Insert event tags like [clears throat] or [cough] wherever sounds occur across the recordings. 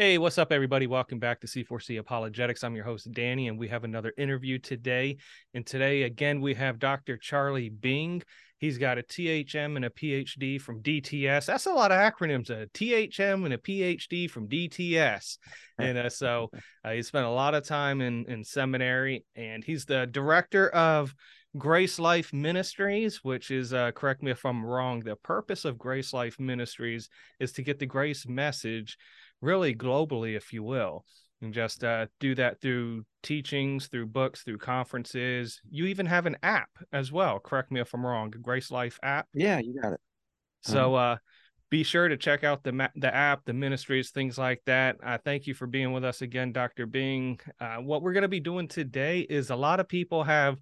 Hey, what's up, everybody? Welcome back to C4C Apologetics. I'm your host, Danny, and we have another interview today. And today, again, we have Dr. Charlie Bing. He's got a THM and a PhD from DTS. That's a lot of acronyms a THM and a PhD from DTS. And uh, so [laughs] uh, he spent a lot of time in, in seminary, and he's the director of Grace Life Ministries, which is, uh, correct me if I'm wrong, the purpose of Grace Life Ministries is to get the grace message really globally, if you will, and just uh, do that through teachings, through books, through conferences. You even have an app as well. Correct me if I'm wrong. Grace Life app. Yeah, you got it. So, uh, be sure to check out the the app, the ministries, things like that. Uh, thank you for being with us again, Dr. Bing. Uh, what we're going to be doing today is a lot of people have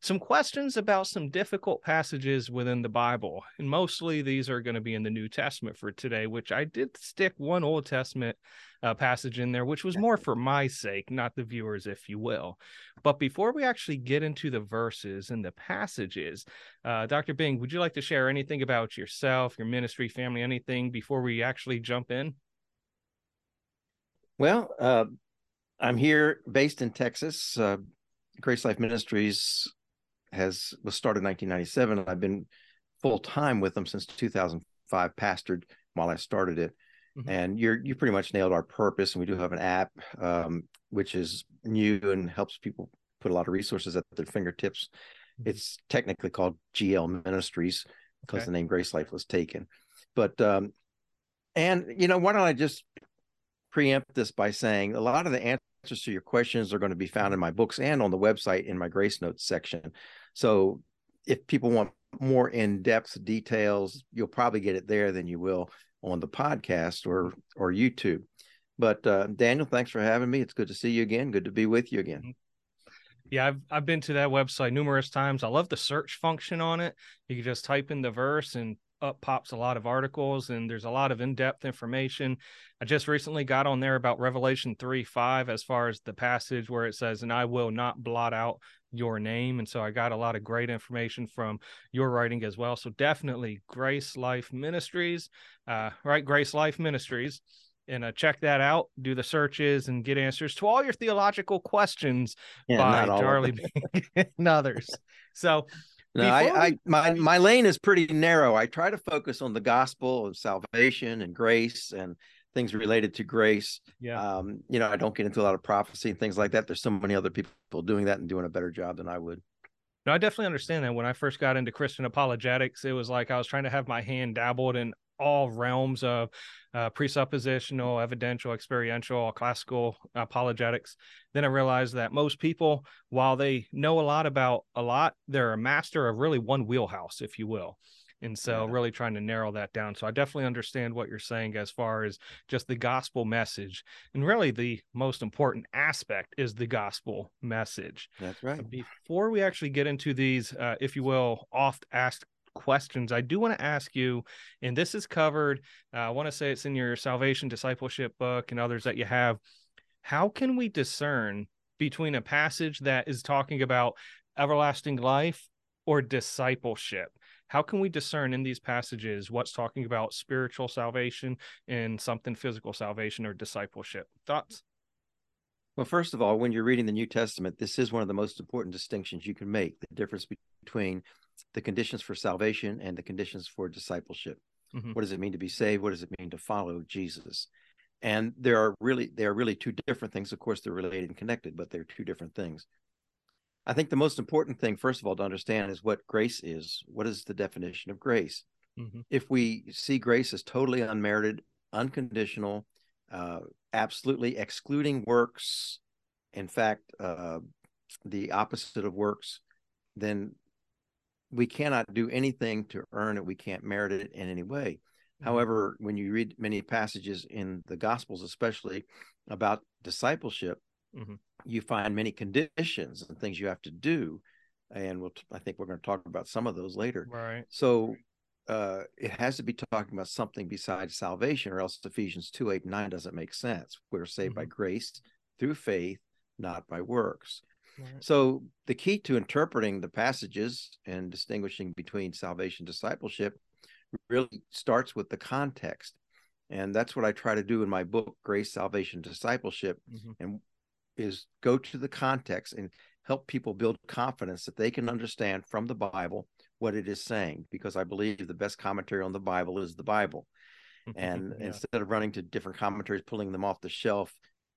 some questions about some difficult passages within the Bible, and mostly these are going to be in the New Testament for today. Which I did stick one Old Testament uh, passage in there, which was more for my sake, not the viewers, if you will. But before we actually get into the verses and the passages, uh, Dr. Bing, would you like to share anything about yourself, your ministry, family, anything before we actually jump in? Well, uh, I'm here based in Texas. Uh, Grace Life Ministries has was started in 1997. I've been full time with them since 2005. Pastored while I started it, mm-hmm. and you're you pretty much nailed our purpose. And we do have an app, um, which is new and helps people put a lot of resources at their fingertips. Mm-hmm. It's technically called GL Ministries because okay. the name Grace Life was taken. But um, and you know, why don't I just preempt this by saying a lot of the answers to your questions are going to be found in my books and on the website in my Grace Notes section. So if people want more in-depth details, you'll probably get it there than you will on the podcast or or YouTube. But uh, Daniel, thanks for having me. It's good to see you again. Good to be with you again. Yeah, I've I've been to that website numerous times. I love the search function on it. You can just type in the verse and up pops a lot of articles and there's a lot of in-depth information. I just recently got on there about Revelation 3 5 as far as the passage where it says, and I will not blot out your name. And so I got a lot of great information from your writing as well. So definitely Grace Life Ministries, uh, right? Grace Life Ministries. And uh, check that out, do the searches and get answers to all your theological questions yeah, by Charlie [laughs] and others. So no, I. I, my my lane is pretty narrow. I try to focus on the gospel of salvation and grace and things related to grace. Yeah. Um, you know, I don't get into a lot of prophecy and things like that. There's so many other people doing that and doing a better job than I would. No, I definitely understand that. When I first got into Christian apologetics, it was like I was trying to have my hand dabbled in all realms of uh, presuppositional, evidential, experiential, classical apologetics. Then I realized that most people, while they know a lot about a lot, they're a master of really one wheelhouse, if you will. And so, yeah. really trying to narrow that down. So, I definitely understand what you're saying as far as just the gospel message. And really, the most important aspect is the gospel message. That's right. Before we actually get into these, uh, if you will, oft asked questions I do want to ask you, and this is covered. Uh, I want to say it's in your salvation discipleship book and others that you have. How can we discern between a passage that is talking about everlasting life or discipleship? How can we discern in these passages what's talking about spiritual salvation and something physical salvation or discipleship? Thoughts? Well, first of all, when you're reading the New Testament, this is one of the most important distinctions you can make the difference between the conditions for salvation and the conditions for discipleship. Mm-hmm. What does it mean to be saved? What does it mean to follow Jesus? And there are really they are really two different things. Of course, they're related and connected, but they're two different things. I think the most important thing, first of all, to understand is what grace is. What is the definition of grace? Mm-hmm. If we see grace as totally unmerited, unconditional, uh, absolutely excluding works, in fact, uh, the opposite of works, then we cannot do anything to earn it. We can't merit it in any way. Mm-hmm. However, when you read many passages in the Gospels, especially about discipleship, mm-hmm. you find many conditions and things you have to do. And we'll, I think we're going to talk about some of those later. Right. So uh, it has to be talking about something besides salvation, or else Ephesians 2 8 and 9 doesn't make sense. We're saved mm-hmm. by grace through faith, not by works. So the key to interpreting the passages and distinguishing between salvation discipleship really starts with the context. And that's what I try to do in my book, Grace, Salvation, Discipleship, mm-hmm. and is go to the context and help people build confidence that they can understand from the Bible what it is saying, because I believe the best commentary on the Bible is the Bible. [laughs] And yeah. instead of running to different commentaries, pulling them off the shelf,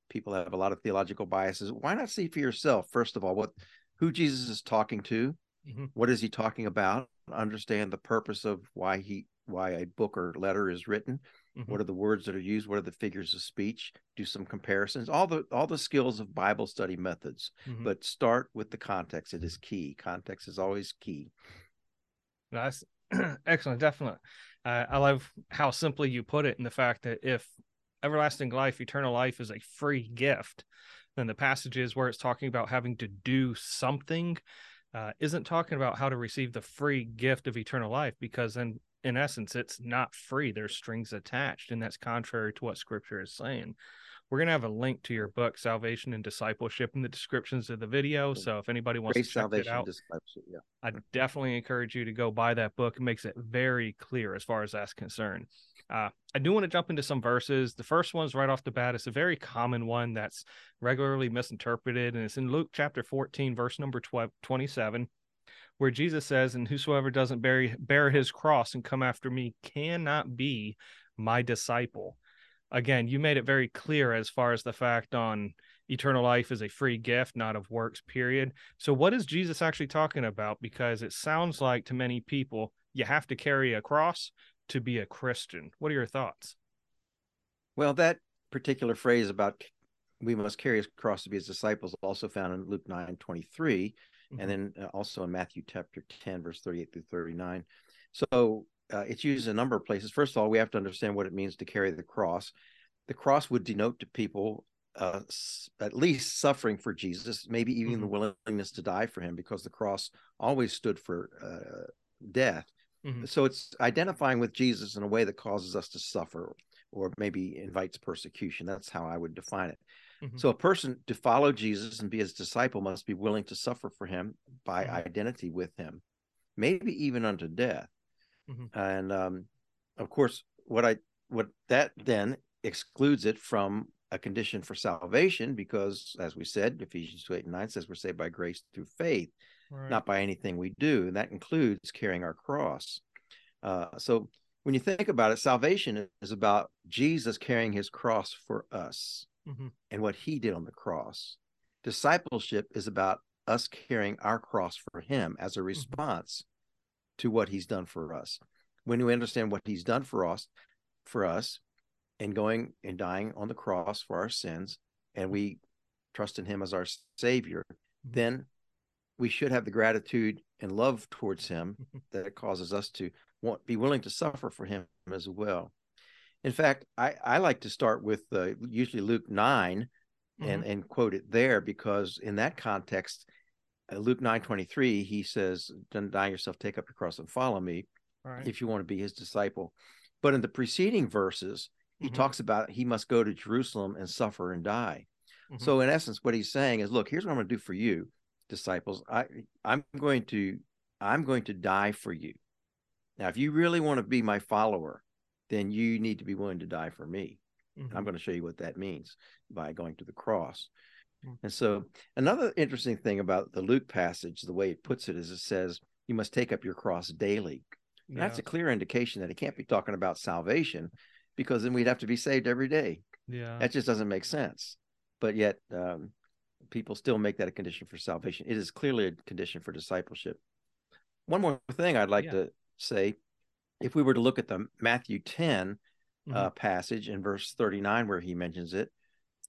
people have a lot of theological biases. Why not see for yourself, first of all, what who Jesus is talking to? Mm-hmm. What is he talking about? Understand the purpose of why he why a book or letter is written mm-hmm. what are the words that are used what are the figures of speech do some comparisons all the all the skills of bible study methods mm-hmm. but start with the context it is key context is always key that's [clears throat] excellent definitely uh, i love how simply you put it in the fact that if everlasting life eternal life is a free gift then the passages where it's talking about having to do something uh, isn't talking about how to receive the free gift of eternal life because then in essence, it's not free. There's strings attached, and that's contrary to what scripture is saying. We're going to have a link to your book, Salvation and Discipleship, in the descriptions of the video. So if anybody wants to check Salvation it out, yeah. I definitely encourage you to go buy that book. It makes it very clear as far as that's concerned. Uh, I do want to jump into some verses. The first one's right off the bat. It's a very common one that's regularly misinterpreted, and it's in Luke chapter 14, verse number 12, 27 where Jesus says, And whosoever doesn't bear, bear his cross and come after me cannot be my disciple. Again, you made it very clear as far as the fact on eternal life is a free gift, not of works, period. So, what is Jesus actually talking about? Because it sounds like to many people, you have to carry a cross to be a Christian. What are your thoughts? Well, that particular phrase about we must carry a cross to be his disciples also found in Luke 9 23 mm-hmm. and then uh, also in Matthew chapter 10, verse 38 through 39. So uh, it's used in a number of places. First of all, we have to understand what it means to carry the cross. The cross would denote to people uh, at least suffering for Jesus, maybe even mm-hmm. the willingness to die for him, because the cross always stood for uh, death. Mm-hmm. So it's identifying with Jesus in a way that causes us to suffer or maybe invites persecution. That's how I would define it. Mm-hmm. So a person to follow Jesus and be his disciple must be willing to suffer for him by mm-hmm. identity with him, maybe even unto death. Mm-hmm. And um, of course, what I what that then excludes it from a condition for salvation, because as we said, Ephesians 2, 8 and 9 says we're saved by grace through faith, right. not by anything we do. And that includes carrying our cross. Uh, so when you think about it, salvation is about Jesus carrying his cross for us mm-hmm. and what he did on the cross. Discipleship is about us carrying our cross for him as a mm-hmm. response. To what he's done for us. When we understand what he's done for us, for us, and going and dying on the cross for our sins, and we trust in him as our savior, mm-hmm. then we should have the gratitude and love towards him [laughs] that it causes us to want be willing to suffer for him as well. In fact, I, I like to start with uh, usually Luke 9 mm-hmm. and, and quote it there because in that context, Luke 9 23, he says, Deny yourself, take up your cross and follow me right. if you want to be his disciple. But in the preceding verses, he mm-hmm. talks about he must go to Jerusalem and suffer and die. Mm-hmm. So in essence, what he's saying is, look, here's what I'm going to do for you, disciples. I I'm going to I'm going to die for you. Now, if you really want to be my follower, then you need to be willing to die for me. Mm-hmm. I'm going to show you what that means by going to the cross. Mm-hmm. And so, another interesting thing about the Luke passage, the way it puts it, is it says, You must take up your cross daily. Yeah. That's a clear indication that it can't be talking about salvation because then we'd have to be saved every day. Yeah. That just doesn't make sense. But yet, um, people still make that a condition for salvation. It is clearly a condition for discipleship. One more thing I'd like yeah. to say if we were to look at the Matthew 10 uh, mm-hmm. uh, passage in verse 39 where he mentions it,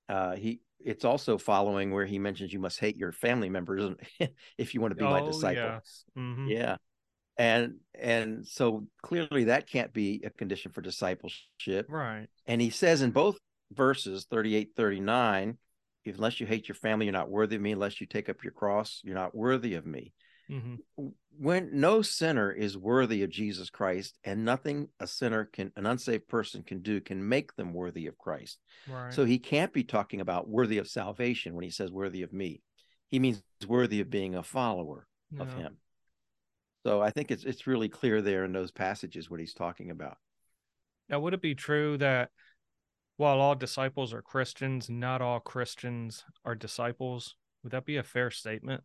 uh, he it's also following where he mentions you must hate your family members [laughs] if you want to be oh, my disciple. Yes. Mm-hmm. Yeah. And and so clearly that can't be a condition for discipleship. Right. And he says in both verses 38 39 unless you hate your family you're not worthy of me unless you take up your cross you're not worthy of me Mm-hmm. When no sinner is worthy of Jesus Christ, and nothing a sinner can, an unsaved person can do, can make them worthy of Christ. Right. So he can't be talking about worthy of salvation when he says worthy of me. He means worthy of being a follower of him. So I think it's it's really clear there in those passages what he's talking about. Now, would it be true that while all disciples are Christians, not all Christians are disciples? Would that be a fair statement?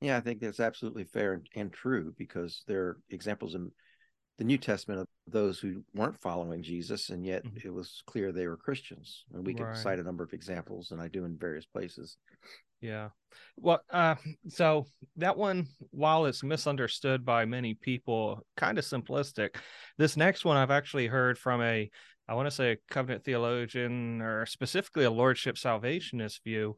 Yeah, I think that's absolutely fair and true because there are examples in the New Testament of those who weren't following Jesus, and yet mm-hmm. it was clear they were Christians. And we right. can cite a number of examples, and I do in various places. Yeah. Well, uh, so that one, while it's misunderstood by many people, kind of simplistic. This next one I've actually heard from a, I want to say a covenant theologian or specifically a lordship salvationist view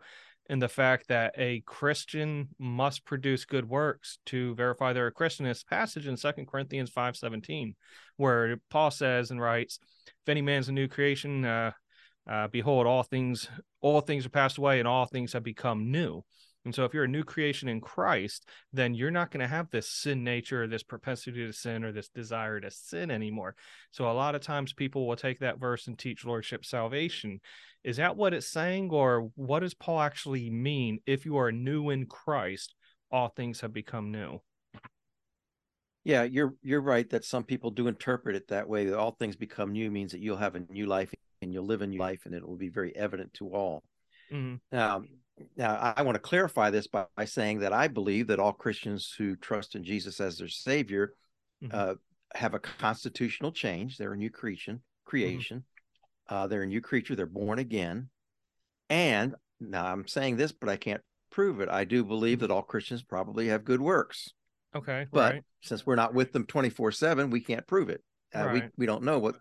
in the fact that a Christian must produce good works to verify they're a Christian. Passage in Second Corinthians five seventeen, where Paul says and writes, "If any man's a new creation, uh, uh, behold, all things all things are passed away, and all things have become new." And so, if you're a new creation in Christ, then you're not going to have this sin nature, or this propensity to sin, or this desire to sin anymore. So, a lot of times people will take that verse and teach lordship salvation. Is that what it's saying, or what does Paul actually mean? If you are new in Christ, all things have become new. Yeah, you're you're right that some people do interpret it that way. That all things become new means that you'll have a new life and you'll live a new life, and it will be very evident to all. Mm-hmm. Now, now, I want to clarify this by, by, saying that I believe that all Christians who trust in Jesus as their Savior mm-hmm. uh, have a constitutional change. They're a new creation. Mm-hmm. Creation. Mm-hmm. Uh, they're a new creature. They're born again. And now I'm saying this, but I can't prove it. I do believe that mm-hmm. all Christians probably have good works. Okay. But right. since we're not with them 24 7, we can't prove it. Uh, right. we, we don't know what.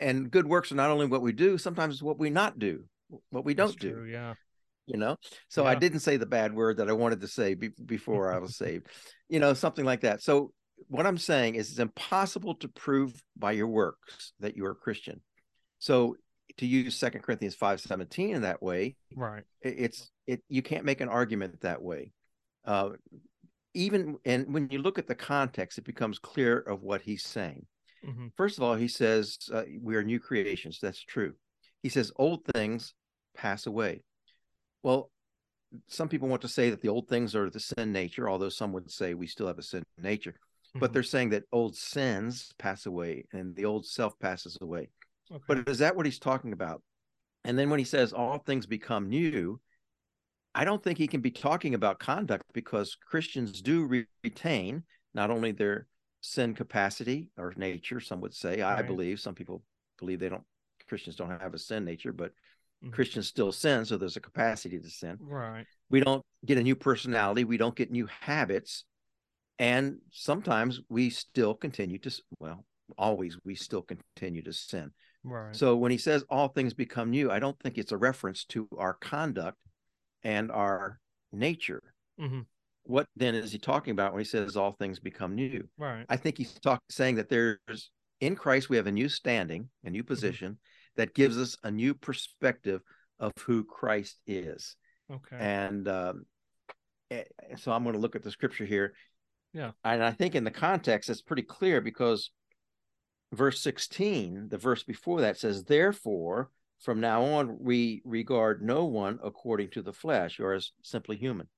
And good works are not only what we do, sometimes it's what we not do, what we don't do. Yeah you know? So yeah. i didn't say the bad word that i wanted to say be- before i was [laughs] saved you know something like that. So what i'm saying is it's impossible to prove by your works that you are a christian. So to use second corinthians 5 17 in that way right. it's it you can't make an argument that way. Uh even and when you look at the context it becomes clear of what he's saying. Mm-hmm. first of all he says uh, we are new creations. That's true. He says old things pass away well, some people want to say that the old things are the sin nature, although some would say we still have a sin nature. Mm-hmm. But they're saying that old sins pass away and the old self passes away. Okay. But is that what he's talking about? And then when he says all things become new, I don't think he can be talking about conduct because Christians do re- retain not only their sin capacity or nature, some would say, right. I believe, some people believe they don't, Christians don't have a sin nature, but Mm-hmm. Christians still sin, so there's a capacity to sin. Right. We don't get a new personality. We don't get new habits. And sometimes we still continue to, well, always we still continue to sin. Right. So when he says all things become new, I don't think it's a reference to our conduct and our nature. Mm-hmm. What then is he talking about when he says all things become new? Right. I think he's talking saying that there's in Christ we have a new standing, a new mm-hmm. position, that gives us a new perspective of who Christ is. Okay. And um, eh, so I'm going to look at the scripture here. Yeah. And I think in the context, it's pretty clear because verse 16, the verse before that says, Therefore, from now on, we regard no one according to the flesh or as simply human.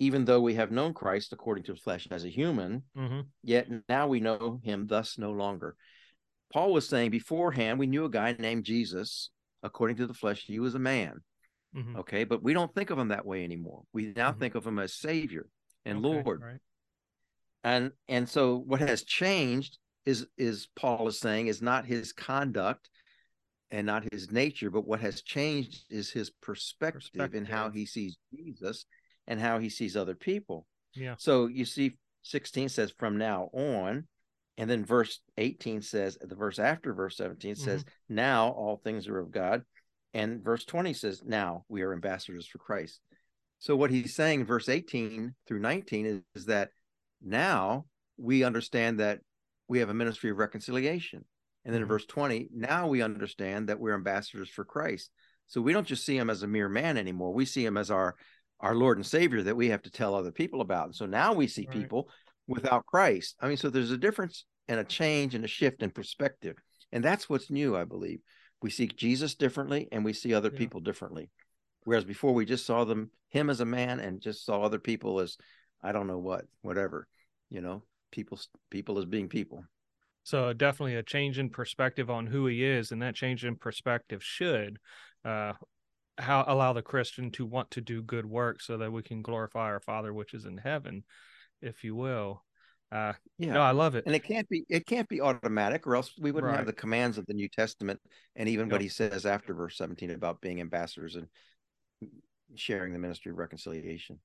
Even though we have known Christ according to the flesh as a human, mm-hmm. yet now we know him thus no longer. Paul was saying beforehand, we knew a guy named Jesus. According to the flesh, he was a man. Mm-hmm. Okay, but we don't think of him that way anymore. We now mm-hmm. think of him as Savior and okay, Lord. Right. And and so what has changed is is Paul is saying is not his conduct and not his nature, but what has changed is his perspective, perspective. in how he sees Jesus and how he sees other people. Yeah. So you see, 16 says, from now on, and then verse 18 says, the verse after verse 17 says, mm-hmm. Now all things are of God. And verse 20 says, Now we are ambassadors for Christ. So what he's saying in verse 18 through 19 is, is that now we understand that we have a ministry of reconciliation. And then mm-hmm. in verse 20, now we understand that we're ambassadors for Christ. So we don't just see him as a mere man anymore. We see him as our our Lord and Savior that we have to tell other people about. And so now we see right. people without Christ. I mean, so there's a difference and a change and a shift in perspective. And that's what's new, I believe. We see Jesus differently and we see other yeah. people differently. Whereas before we just saw them him as a man and just saw other people as I don't know what, whatever, you know, people people as being people. So definitely a change in perspective on who he is, and that change in perspective should uh, how allow the Christian to want to do good work so that we can glorify our Father which is in heaven, if you will. Uh, yeah, no, I love it, and it can't be it can't be automatic, or else we wouldn't right. have the commands of the New Testament, and even yep. what he says after verse seventeen about being ambassadors and sharing the ministry of reconciliation.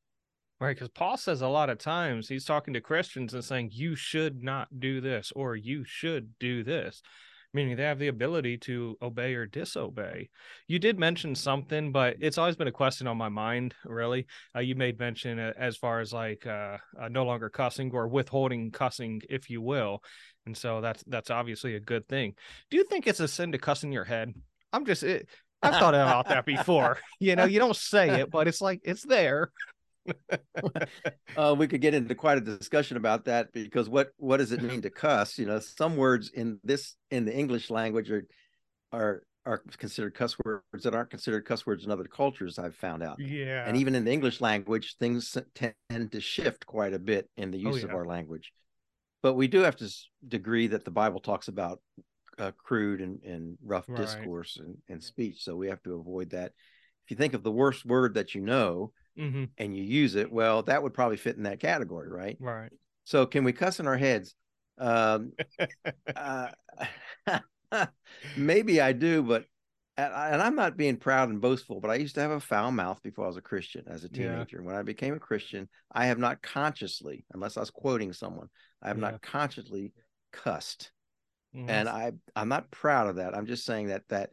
Right, because Paul says a lot of times he's talking to Christians and saying you should not do this or you should do this meaning they have the ability to obey or disobey. You did mention something, but it's always been a question on my mind, really. Uh, you made mention uh, as far as like uh, uh, no longer cussing or withholding cussing, if you will. And so that's that's obviously a good thing. Do you think it's a sin to cuss in your head? I'm just it, I've thought about that [laughs] before. You know, you don't say it, but it's like it's there. [laughs] uh, we could get into quite a discussion about that because what what does it mean to cuss? You know, some words in this in the English language are are are considered cuss words that aren't considered cuss words in other cultures. I've found out. Yeah. And even in the English language, things tend to shift quite a bit in the oh, use oh, yeah. of our language. But we do have to agree that the Bible talks about uh, crude and, and rough right. discourse and, and speech. So we have to avoid that. If you think of the worst word that you know, mm-hmm. and you use it, well, that would probably fit in that category, right? Right. So can we cuss in our heads? Um, [laughs] uh, [laughs] maybe I do, but and I'm not being proud and boastful, but I used to have a foul mouth before I was a Christian as a teenager. Yeah. When I became a Christian, I have not consciously, unless I was quoting someone, I have yeah. not consciously cussed. Mm-hmm. And I I'm not proud of that. I'm just saying that that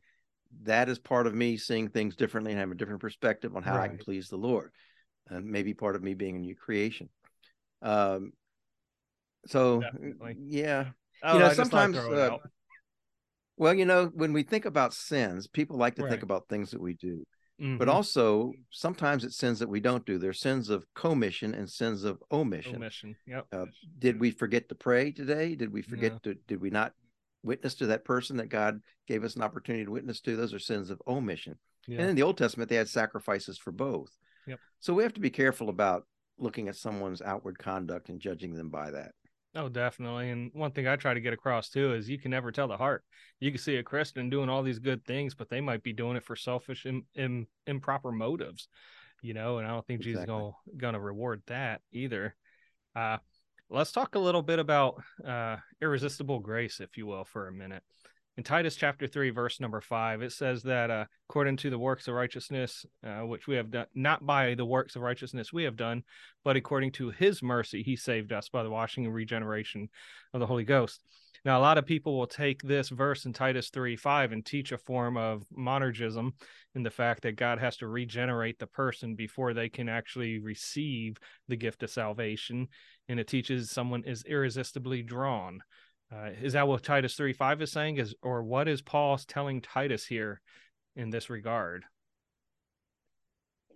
that is part of me seeing things differently and having a different perspective on how right. I can please the Lord. And maybe part of me being a new creation. Um, so Definitely. yeah, oh, you know, sometimes, uh, well, you know, when we think about sins, people like to right. think about things that we do, mm-hmm. but also sometimes it's sins that we don't do. There's sins of commission and sins of omission. Omission. Yep. Uh, did we forget to pray today? Did we forget yeah. to? Did we not witness to that person that God gave us an opportunity to witness to. Those are sins of omission. Yeah. And in the Old Testament, they had sacrifices for both. Yep. So we have to be careful about looking at someone's outward conduct and judging them by that. Oh, definitely. And one thing I try to get across too is you can never tell the heart. You can see a Christian doing all these good things, but they might be doing it for selfish, Im- Im- improper motives, you know. And I don't think exactly. Jesus gonna gonna reward that either. Uh, let's talk a little bit about uh, irresistible grace, if you will, for a minute. In Titus chapter 3, verse number 5, it says that uh, according to the works of righteousness, uh, which we have done, not by the works of righteousness we have done, but according to his mercy, he saved us by the washing and regeneration of the Holy Ghost. Now, a lot of people will take this verse in Titus 3 5 and teach a form of monergism in the fact that God has to regenerate the person before they can actually receive the gift of salvation. And it teaches someone is irresistibly drawn. Uh, is that what Titus 3 5 is saying? Is or what is Paul telling Titus here in this regard?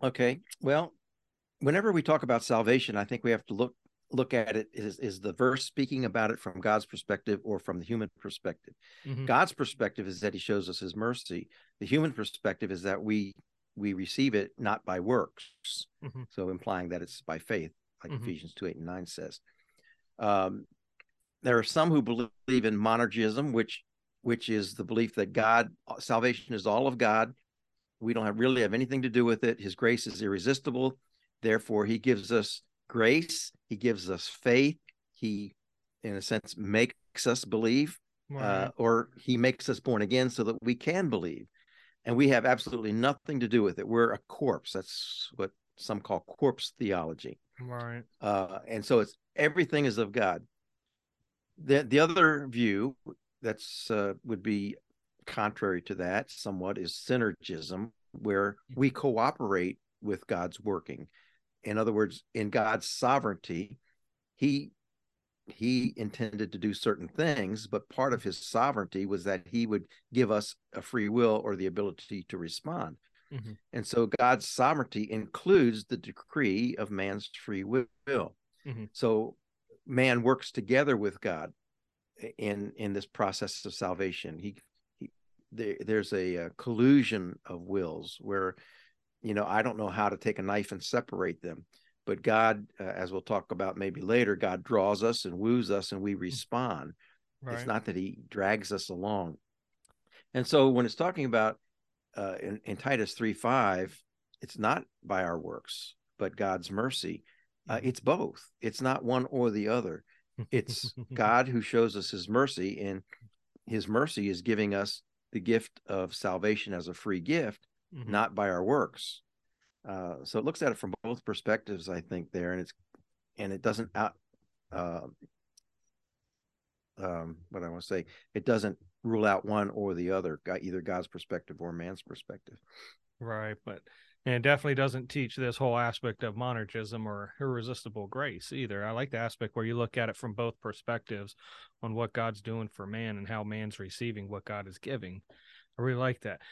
Okay. Well, whenever we talk about salvation, I think we have to look look at it is is the verse speaking about it from God's perspective or from the human perspective. Mm-hmm. God's perspective is that he shows us his mercy. The human perspective is that we we receive it not by works. Mm-hmm. So implying that it's by faith, like mm-hmm. Ephesians 2, 8, and 9 says. Um, there are some who believe in monergism, which which is the belief that God salvation is all of God. We don't have, really have anything to do with it. His grace is irresistible. Therefore, he gives us grace. He gives us faith. He, in a sense, makes us believe, uh, uh, or he makes us born again so that we can believe. And we have absolutely nothing to do with it. We're a corpse. That's what some call corpse theology. Right. Uh, and so it's everything is of God. The the other view that's uh, would be contrary to that somewhat is synergism, where we mm-hmm. cooperate with God's working in other words in god's sovereignty he he intended to do certain things but part of his sovereignty was that he would give us a free will or the ability to respond mm-hmm. and so god's sovereignty includes the decree of man's free will mm-hmm. so man works together with god in in this process of salvation he, he there, there's a, a collusion of wills where you know i don't know how to take a knife and separate them but god uh, as we'll talk about maybe later god draws us and woos us and we mm. respond Right. It's not that he drags us along. And so when it's talking about uh, in, in Titus 3 5, it's not by our works, but God's mercy. Uh, mm-hmm. it's both. It's not one or the other. It's [laughs] God who shows us his mercy, and his mercy is giving us the gift of salvation as a free gift, mm-hmm. not by our works. Uh, so it looks at it from both perspectives, I think, there, and it's and it doesn't out uh, um, what I want to say. It doesn't rule out one or the other, either God's perspective or man's perspective. Right, but and it definitely doesn't teach this whole aspect of monergism or irresistible grace either. I like the aspect where you look at it from both perspectives on what God's doing for man and how man's receiving what God is giving. I really like that.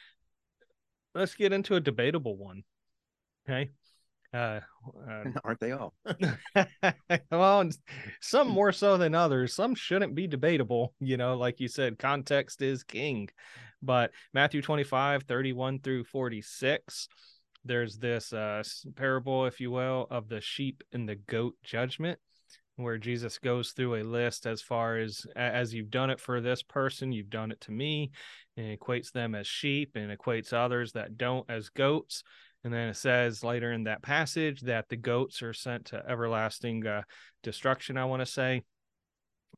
Let's get into a debatable one. Okay. Uh, uh, [laughs] aren't they all? [laughs] well, some more so than others. Some shouldn't be debatable. You know, like you said, context is king. But Matthew 25, 31 through 46, there's this uh, parable, if you will, of the sheep and the goat judgment where Jesus goes through a list as far as as you've done it for this person, you've done it to me, and equates them as sheep and equates others that don't as goats. And then it says later in that passage that the goats are sent to everlasting uh, destruction, I want to say.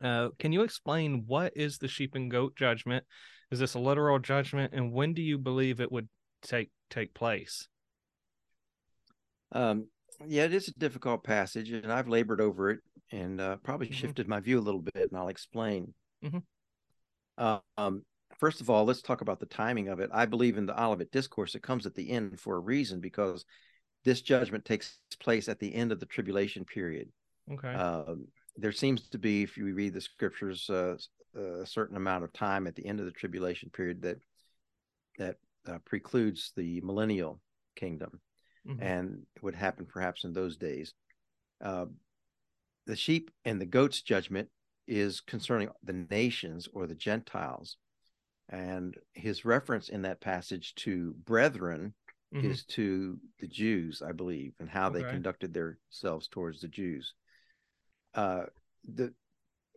Uh, can you explain what is the sheep and goat judgment? Is this a literal judgment? And when do you believe it would take take place? Um, yeah, it is a difficult passage, and I've labored over it and uh, probably mm-hmm. shifted my view a little bit, and I'll explain. Mm-hmm. Uh, um, first of all, let's talk about the timing of it. I believe in the Olivet Discourse. It comes at the end for a reason because this judgment takes place at the end of the tribulation period. Okay. Uh, there seems to be, if you read the scriptures, uh, a certain amount of time at the end of the tribulation period that that uh, precludes the millennial kingdom, mm-hmm. and it would happen perhaps in those days. The sheep and the goats judgment is concerning the nations or the Gentiles and his reference in that passage to brethren mm-hmm. is to the Jews, I believe, and how okay. they conducted themselves towards the Jews. Uh, the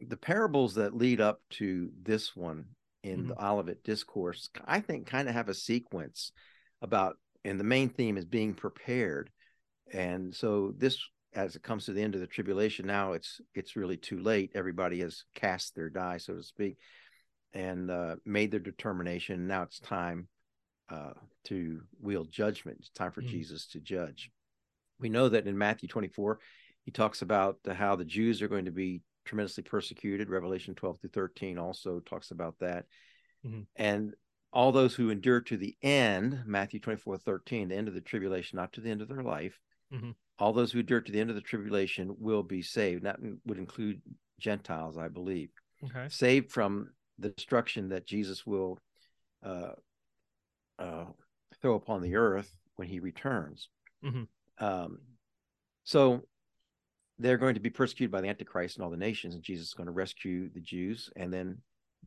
the parables that lead up to this one in mm-hmm. the Olivet Discourse, I think, kind of have a sequence about, and the main theme is being prepared. And so this, as it comes to the end of the tribulation, now it's it's really too late. Everybody has cast their die, so to speak and uh, made their determination. Now it's time uh, to wield judgment. It's time for mm. Jesus to judge. We know that in Matthew 24, he talks about how the Jews are going to be tremendously persecuted. Revelation 12 through 13 also talks about that. Mm-hmm. And all those who endure to the end, Matthew 24, 13, the end of the tribulation, not to the end of their life, mm-hmm. all those who endure to the end of the tribulation will be saved. That would include Gentiles, I believe. Okay. Saved from the destruction that Jesus will uh, uh, throw upon the earth when he returns. Mm-hmm. Um, so they're going to be persecuted by the Antichrist and all the nations, and Jesus is going to rescue the Jews and then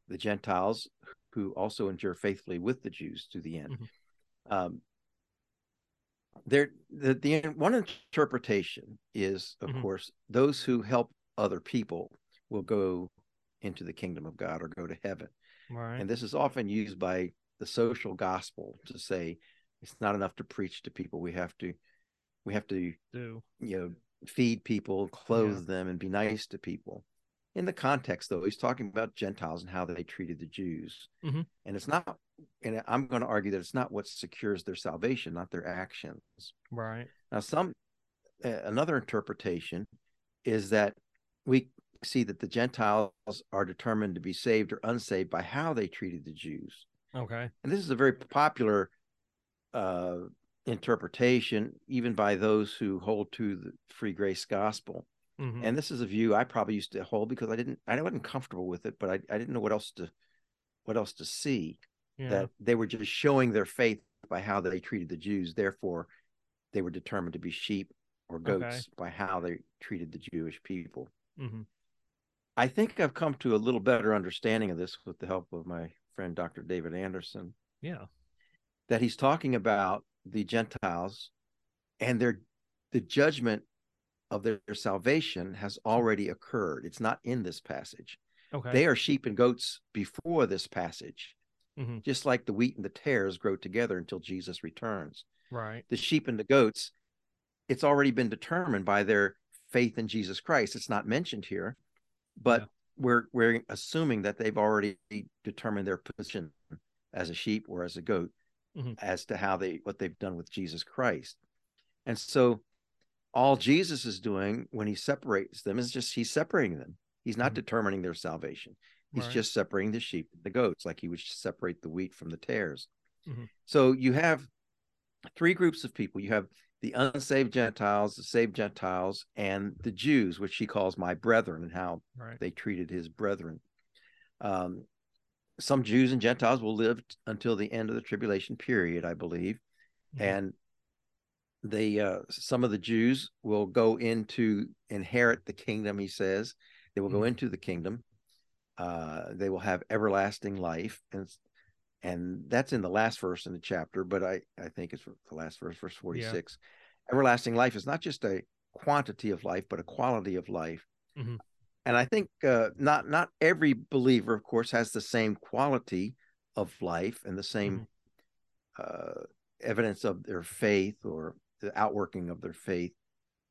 the Gentiles who also endure faithfully with the Jews to the end. Mm-hmm. Um, there, the, the one interpretation is, of mm-hmm. course, those who help other people will go into the kingdom of God or go to heaven. Right. And this is often used by the social gospel to say it's not enough to preach to people. We have to we have to do you know feed people, clothe yeah. them, and be nice to people. In the context, though, he's talking about Gentiles and how they treated the Jews, mm-hmm. and it's not. And I'm going to argue that it's not what secures their salvation, not their actions. Right now, some another interpretation is that we see that the Gentiles are determined to be saved or unsaved by how they treated the Jews. Okay. And this is a very popular uh, interpretation, even by those who hold to the free grace gospel. Mm-hmm. And this is a view I probably used to hold because I didn't, I wasn't comfortable with it, but I, I didn't know what else to, what else to see. Yeah. That they were just showing their faith by how they treated the Jews. Therefore, they were determined to be sheep or goats okay. by how they treated the Jewish people. Mm-hmm. I think I've come to a little better understanding of this with the help of my friend Dr. David Anderson. Yeah. That he's talking about the Gentiles and their the judgment of their, their salvation has already occurred. It's not in this passage. Okay. They are sheep and goats before this passage. Mm-hmm. Just like the wheat and the tares grow together until Jesus returns. Right. The sheep and the goats, it's already been determined by their faith in Jesus Christ. It's not mentioned here, but yeah. we're we're assuming that they've already determined their position as a sheep or as a goat mm-hmm. as to how they what they've done with Jesus Christ. And so all Jesus is doing when he separates them is just he's separating them. He's not mm-hmm. determining their salvation. He's right. just separating the sheep and the goats, like he would separate the wheat from the tares. Mm-hmm. So you have three groups of people. You have the unsaved Gentiles, the saved Gentiles, and the Jews, which he calls my brethren, and how right. they treated his brethren. Um, some Jews and Gentiles will live t- until the end of the tribulation period, I believe, mm-hmm. and they uh, some of the Jews will go into inherit the kingdom. He says they will mm-hmm. go into the kingdom. Uh, they will have everlasting life, and and that's in the last verse in the chapter. But I I think it's the last verse, verse forty six. Yeah. Everlasting life is not just a quantity of life, but a quality of life. Mm-hmm and I think uh, not not every believer, of course, has the same quality of life and the same mm-hmm. uh, evidence of their faith or the outworking of their faith.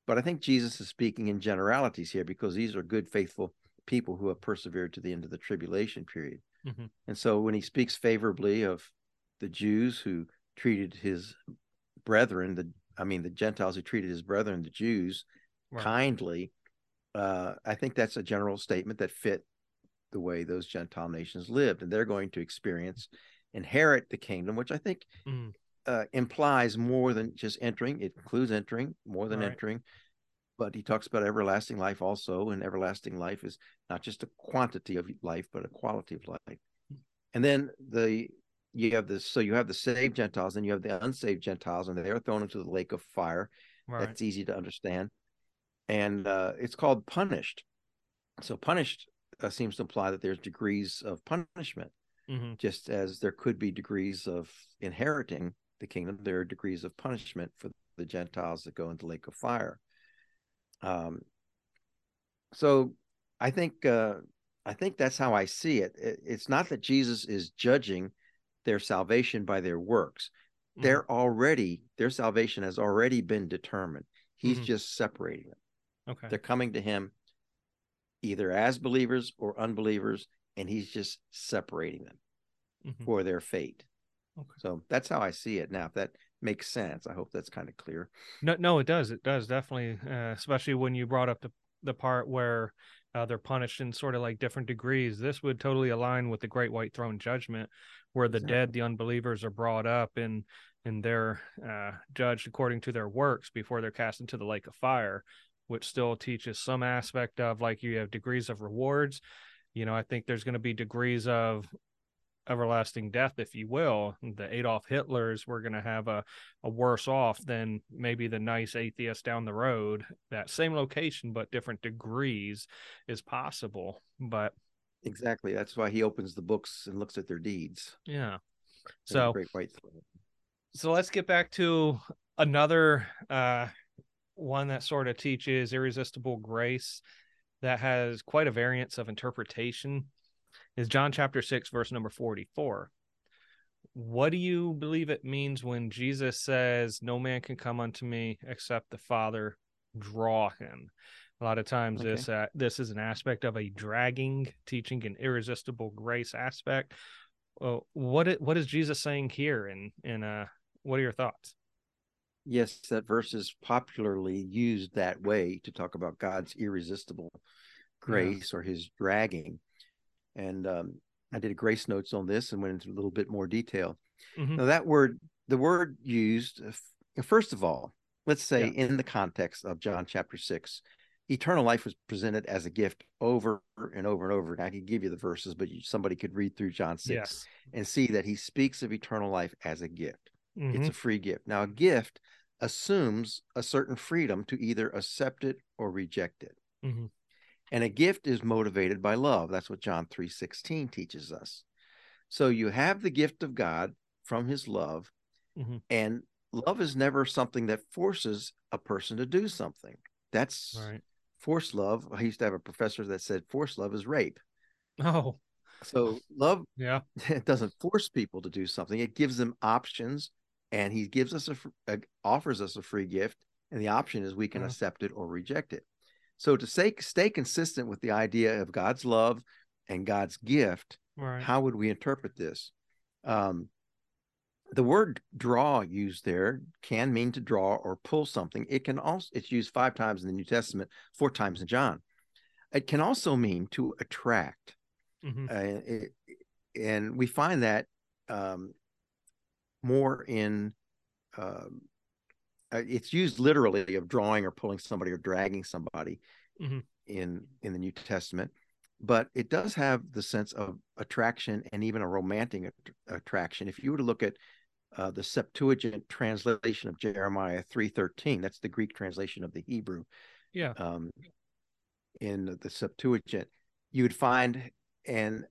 But I think Jesus is speaking in generalities here because these are good, faithful people who have persevered to the end of the tribulation period. Mm-hmm. And so when he speaks favorably of the Jews who treated his brethren, the I mean the Gentiles who treated his brethren, the Jews, right. kindly, uh, I think that's a general statement that fit the way those Gentile nations lived, and they're going to experience inherit the kingdom, which I think mm. uh, implies more than just entering. It includes entering more than right. entering, but he talks about everlasting life also, and everlasting life is not just a quantity of life, but a quality of life. And then the you have this, so you have the saved Gentiles, and you have the unsaved Gentiles, and they are thrown into the lake of fire. Right. That's easy to understand and uh, it's called punished. So punished uh, seems to imply that there's degrees of punishment, mm-hmm. just as there could be degrees of inheriting the kingdom. There are degrees of punishment for the Gentiles that go into the lake of fire. Um, so I think uh, I think that's how I see it. it. It's not that Jesus is judging their salvation by their works. Mm-hmm. They're already their salvation has already been determined. He's mm-hmm. just separating them. Okay. They're coming to him either as believers or unbelievers, and he's just separating them mm-hmm. for their fate. Okay. So that's how I see it now. If that makes sense, I hope that's kind of clear. No, no, it does. It does definitely, uh, especially when you brought up the the part where uh, they're punished in sort of like different degrees. This would totally align with the Great White Throne Judgment, where the exactly. dead, the unbelievers, are brought up and and they're uh, judged according to their works before they're cast into the lake of fire which still teaches some aspect of like you have degrees of rewards. You know, I think there's going to be degrees of everlasting death, if you will. The Adolf Hitlers were going to have a, a worse off than maybe the nice atheist down the road. That same location, but different degrees is possible. But exactly, that's why he opens the books and looks at their deeds. Yeah. So great white. So let's get back to another uh one that sort of teaches irresistible grace that has quite a variance of interpretation is John chapter 6 verse number 44. What do you believe it means when Jesus says no man can come unto me except the Father draw him? A lot of times okay. this uh, this is an aspect of a dragging teaching an irresistible grace aspect. Well, what it, what is Jesus saying here and and uh what are your thoughts? yes, that verse is popularly used that way to talk about God's irresistible grace yeah. or his dragging. And um, I did a grace notes on this and went into a little bit more detail. Mm-hmm. Now, that word, the word used, uh, first of all, let's say yeah. in the context of John chapter 6, eternal life was presented as a gift over and over and over. And I could give you the verses, but you, somebody could read through John 6 yes. and see that he speaks of eternal life as a gift. Mm-hmm. It's a free gift. Now, a gift assumes a certain freedom to either accept it or reject it. Mm-hmm. And a gift is motivated by love. That's what John 3:16 teaches us. So you have the gift of God from his love, mm-hmm. and love is never something that forces a person to do something. That's right. forced love. I used to have a professor that said forced love is rape. Oh. So love [laughs] yeah [laughs] it doesn't force people to do something. It gives them options and he gives us a, a offers us a free gift and the option is we can uh-huh. accept it or reject it. So to stay stay consistent with the idea of God's love and God's gift, right. how would we interpret this? Um, the word draw used there can mean to draw or pull something. It can also it's used five times in the New Testament, four times in John. It can also mean to attract, mm-hmm. uh, it, and we find that um, more in. Um, uh, it's used literally of drawing or pulling somebody or dragging somebody mm-hmm. in in the New Testament, but it does have the sense of attraction and even a romantic attraction. If you were to look at uh, the Septuagint translation of Jeremiah 3:13. That's the Greek translation of the Hebrew. Yeah. Um, in the Septuagint, you would find, and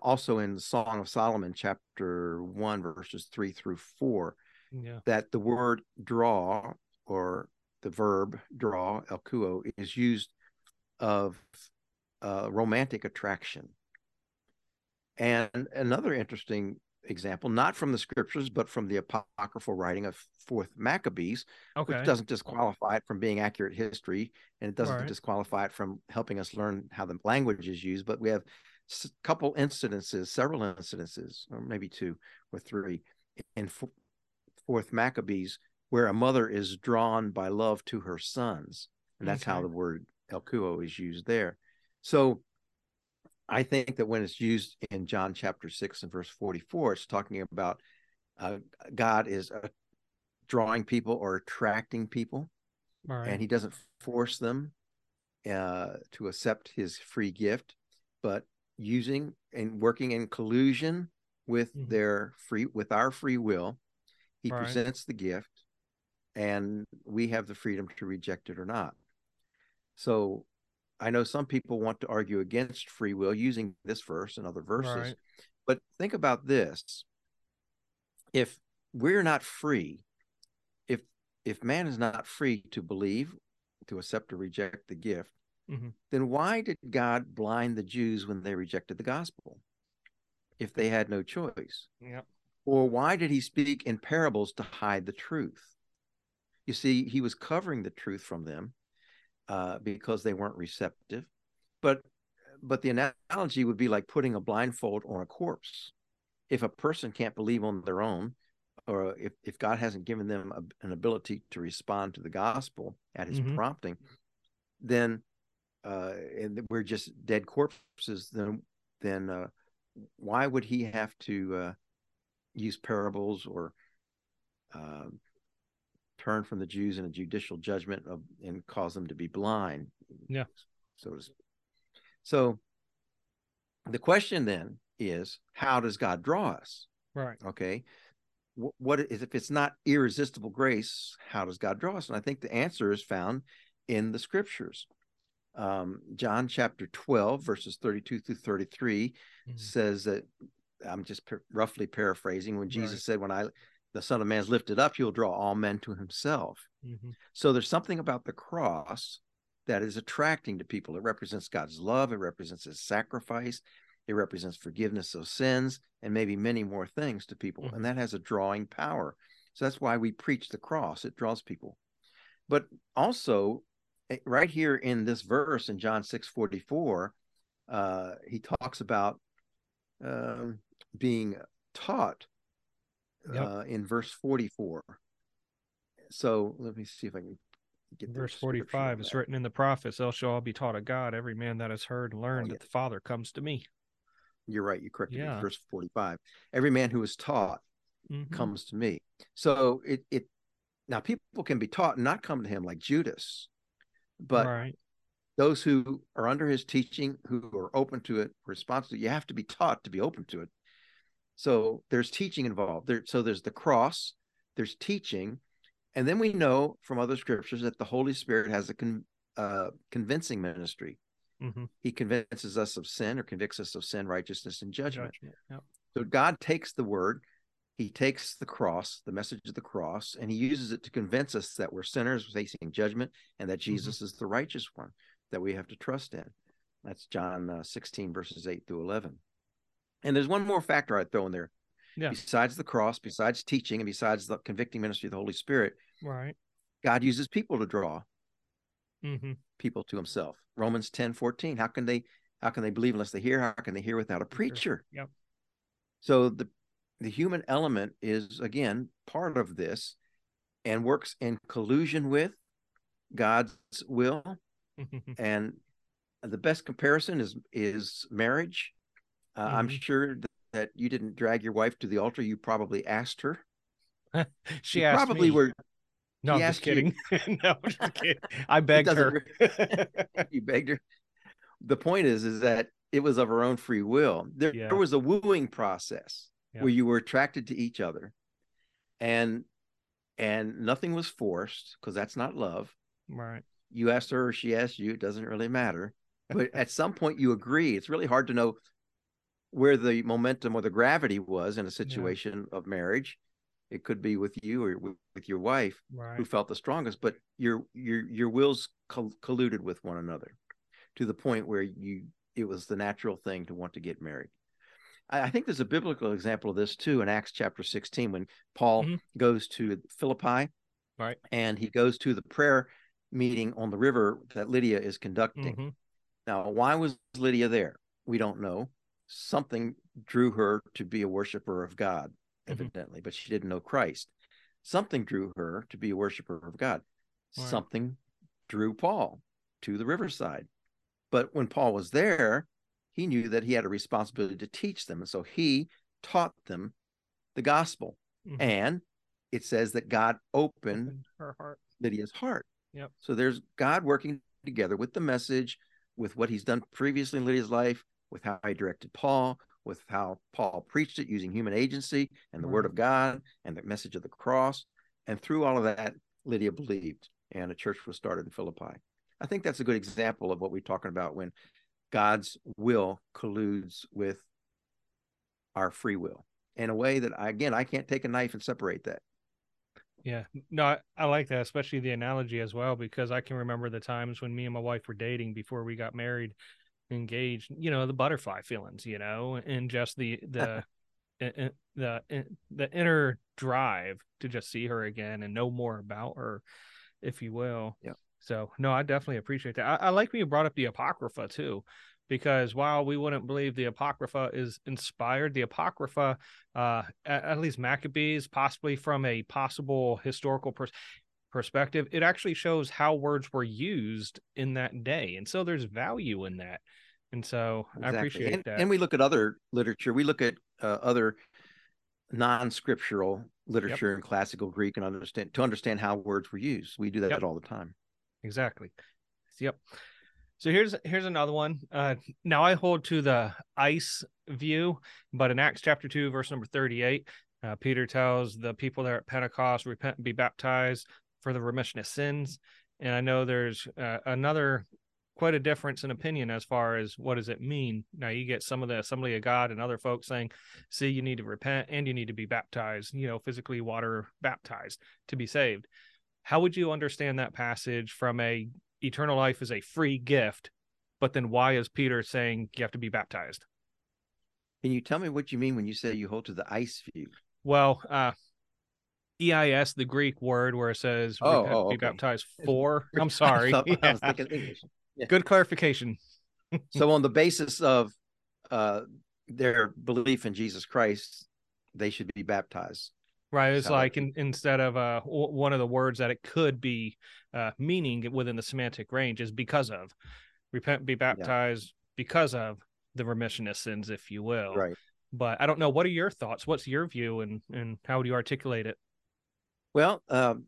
also in the Song of Solomon, chapter one, verses three through four, yeah. that the word draw or the verb draw, elkuo, is used of uh, romantic attraction. And another interesting example, not from the scriptures, but from the apocryphal writing of Fourth Maccabees, okay. which doesn't disqualify it from being accurate history, and it doesn't right. disqualify it from helping us learn how the language is used. But we have a couple incidences, several incidences, or maybe two or three, in Fourth Maccabees, where a mother is drawn by love to her sons, and that's okay. how the word elkuo is used there. So I think that when it's used in John chapter 6 and verse 44, it's talking about uh, God is uh, drawing people or attracting people, right. and he doesn't force them uh, to accept his free gift, but using and working in collusion with mm-hmm. their free with our free will, he right. presents the gift, and we have the freedom to reject it or not. So I know some people want to argue against free will using this verse and other verses. Right. But think about this. If we're not free, if if man is not free to believe, to accept or reject the gift, mm-hmm. then why did God blind the Jews when they rejected the gospel? If they had no choice. Yep. Or why did he speak in parables to hide the truth? You see, he was covering the truth from them uh, because they weren't receptive. But but the analogy would be like putting a blindfold on a corpse. If a person can't believe on their own, or if, if God hasn't given them a, an ability to respond to the gospel at his mm-hmm. prompting, then uh, and we're just dead corpses, then then uh, why would he have to uh, use parables or uh, turn from the Jews in a judicial judgment of, and cause them to be blind. Yeah. So to speak. So the question then is how does God draw us? Right. Okay. What, what is if it's not irresistible grace, how does God draw us? And I think the answer is found in the scriptures. Um, John chapter 12, verses 32 through 33 mm-hmm. says that I'm just roughly paraphrasing when Jesus right. said, When I the Son of Man is lifted up, he'll draw all men to himself. Mm-hmm. So there's something about the cross that is attracting to people. It represents God's love, it represents his sacrifice, it represents forgiveness of sins, and maybe many more things to people. Mm-hmm. And that has a drawing power. So that's why we preach the cross, it draws people. But also, eh, right here in this verse in John 6 44, uh, he talks about um, being taught yep. uh, in verse 44. So let me see if I can get verse 45 is written in the prophets, thou shall all be taught of God, every man that has heard and learned oh, yeah. that the Father comes to me. You're right. You corrected yeah. me. Verse 45. Every man who is taught mm-hmm. comes to me. So it it now people can be taught and not come to him like Judas, but right. those who are under his teaching, who are open to it, responsible, you have to be taught to be open to it. So there's teaching involved. There, so there's the cross, there's teaching, and then we know from other scriptures that the Holy Spirit has a con, uh, convincing ministry. Mm-hmm. He convinces us of sin or convicts us of sin, righteousness, and judgment. judgment. Yep. So God takes the word, he takes the cross, the message of the cross, and he uses it to convince us that we're sinners facing judgment and that mm-hmm. Jesus mm-hmm. is the righteous one that we have to trust in. That's John uh, 16, verses 8 through 11. And there's one more factor I'd throw in there. Yeah. Besides the cross, besides teaching, and besides the convicting ministry of the Holy Spirit, right? God uses people to draw mm-hmm. people to Himself. Romans 10, 14. How can they how can they believe unless they hear? How can they hear without a preacher? Yep. So the the human element is again part of this and works in collusion with God's will. [laughs] and the best comparison is is marriage. Uh, mm-hmm. I'm sure that, you didn't drag your wife to the altar. You probably asked her. [laughs] she you asked probably me. were. No, I'm just kidding. [laughs] no, I'm just [laughs] kidding. I begged her. you begged her. The point is, is that it was of her own free will. There, yeah. there was a wooing process yeah. where you were attracted to each other, and and nothing was forced because that's not love. Right. You asked her or she asked you, it doesn't really matter. But at some point you agree. It's really hard to know where the momentum or the gravity was in a situation yeah. of marriage. It could be with you or with, with your wife right. who felt the strongest, but your your your wills coll- colluded with one another to the point where you it was the natural thing to want to get married. I think there's a biblical example of this too in Acts chapter 16 when Paul mm-hmm. goes to Philippi, right, and he goes to the prayer meeting on the river that Lydia is conducting. Mm-hmm. Now, why was Lydia there? We don't know. Something drew her to be a worshiper of God, mm-hmm. evidently, mm-hmm. but she didn't know Christ. Something drew her to be a worshiper of God. Something drew Paul to the riverside. But when Paul was there, he knew that he had a responsibility to teach them. And so he taught them the gospel. Mm-hmm. And it says that God opened, opened her heart. Lydia's heart. Yep. So there's God working together with the message, with what he's done previously in Lydia's life, with how he directed Paul, with how Paul preached it using human agency and the word of mm. God and the message of the cross. And through all of that, Lydia believed and a church was started in Philippi. I think that's a good example of what we're talking about when God's will colludes with our free will in a way that I, again I can't take a knife and separate that. Yeah, no, I, I, like that, especially the analogy as well, because I can remember the times when me and my wife were dating before we got married, engaged. You know, the butterfly feelings, you know, and just the the [laughs] the the inner drive to just see her again and know more about her, if you will. Yeah. So no, I definitely appreciate that. I, I like when you brought up the Apocrypha too, because while we wouldn't believe the Apocrypha is inspired, the Apocrypha, uh, at, at least Maccabees, possibly from a possible historical pers- perspective, it actually shows how words were used in that day, and so there's value in that. And so exactly. I appreciate and, that. And we look at other literature. We look at uh, other non-scriptural literature yep. in classical Greek and understand to understand how words were used. We do that yep. all the time exactly. Yep. So here's here's another one. Uh, now I hold to the eis view, but in Acts chapter two, verse number thirty-eight, uh, Peter tells the people there at Pentecost, "Repent and be baptized for the remission of sins." And I know there's uh, another quite a difference in opinion as far as what does it mean. Now you get some of the Assembly of God and other folks saying, "See, you need to repent and you need to be baptized. You know, physically water baptized to be saved." how would you understand that passage from a eternal life is a free gift but then why is peter saying you have to be baptized can you tell me what you mean when you say you hold to the eis view well uh eis the greek word where it says oh, oh okay. be baptized for [laughs] i'm sorry [laughs] I yeah. Yeah. good clarification [laughs] so on the basis of uh their belief in jesus christ they should be baptized Right. It's like in, instead of uh, one of the words that it could be uh, meaning within the semantic range is because of repent, be baptized yeah. because of the remission of sins, if you will. Right. But I don't know. What are your thoughts? What's your view, and and how do you articulate it? Well, um,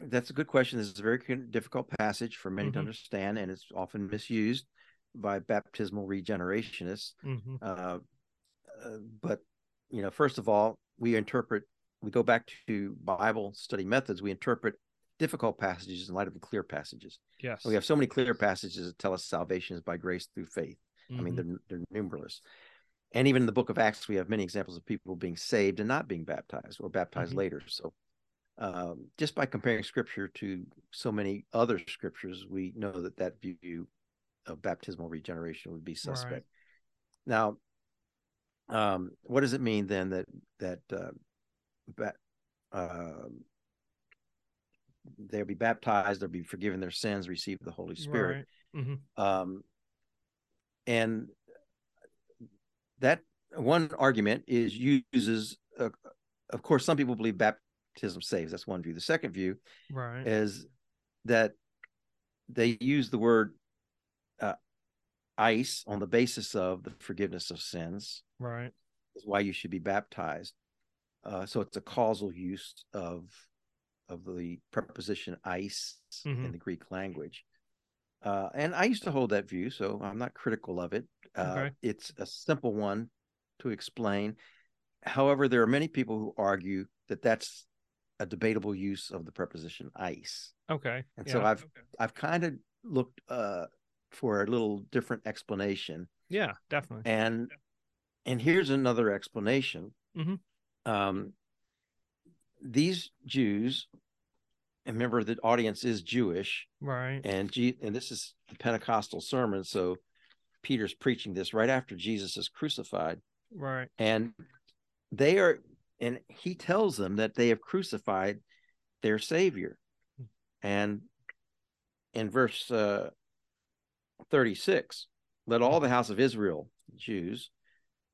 that's a good question. This is a very difficult passage for many mm-hmm. to understand, and it's often misused by baptismal regenerationists. Mm-hmm. Uh, uh, but you know, first of all, we interpret we go back to Bible study methods, we interpret difficult passages in light of the clear passages. Yes. we have so many clear passages that tell us salvation is by grace through faith. Mm-hmm. I mean, mm-hmm. they're, they're numberless. And even in the book of Acts, we have many examples of people being saved and not being baptized or baptized mm-hmm. later. So, um, just by comparing scripture to so many other scriptures, we know that that view of baptismal regeneration would be suspect. Right. Now, um, what does it mean then that that uh, ba- uh, they'll be baptized, they'll be forgiven their sins, receive the Holy Spirit, right. mm-hmm. um, and that one argument is uses, uh, of course, some people believe baptism saves. That's one view. The second view right. is that they use the word uh, eis on the basis of the forgiveness of sins. Right. Is why you should be baptized. Uh, so it's a causal use of of the preposition eis mm-hmm. in the Greek language. Uh, and I used to hold that view, so I'm not critical of it. Uh, okay. It's a simple one to explain. However, there are many people who argue that that's a debatable use of the preposition eis. Okay. And yeah. so I've okay. I've kind of looked uh, for a little different explanation. Yeah, definitely. And and here's another explanation. Mm-hmm. Um, these Jews, and remember the audience is Jewish, right? And G, and this is the Pentecostal sermon, so Peter's preaching this right after Jesus is crucified, right? And they are, and he tells them that they have crucified their Savior, and in verse uh, 36, let all the house of Israel, Jews,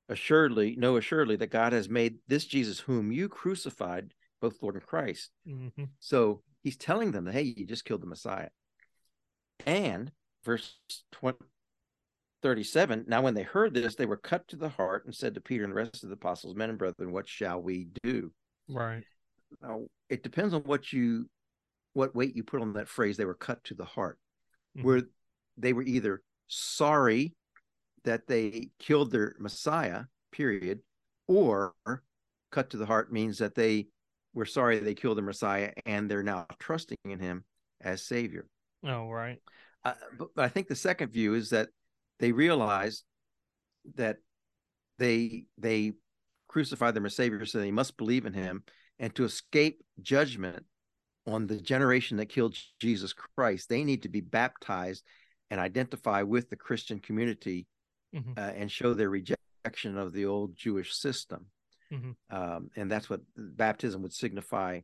assuredly know assuredly that God has made this Jesus whom you crucified both Lord and Christ. Mm-hmm. So he's telling them that hey, you just killed the Messiah. And verse 20, 37 now when they heard this they were cut to the heart and said to peter and the rest of the apostles men and brethren what shall we do? Right. Now it depends on what you what weight you put on that phrase they were cut to the heart. Mm-hmm. where they were either sorry that they killed their messiah period or cut to the heart means that they were sorry they killed the messiah and they're now trusting in him as savior. Oh right. Uh, but, but i think the second view is that they realize that they they crucified their savior so they must believe in him and to escape judgment on the generation that killed jesus christ they need to be baptized and identify with the christian community mm-hmm. uh, and show their rejection of the old jewish system mm-hmm. um, and that's what baptism would signify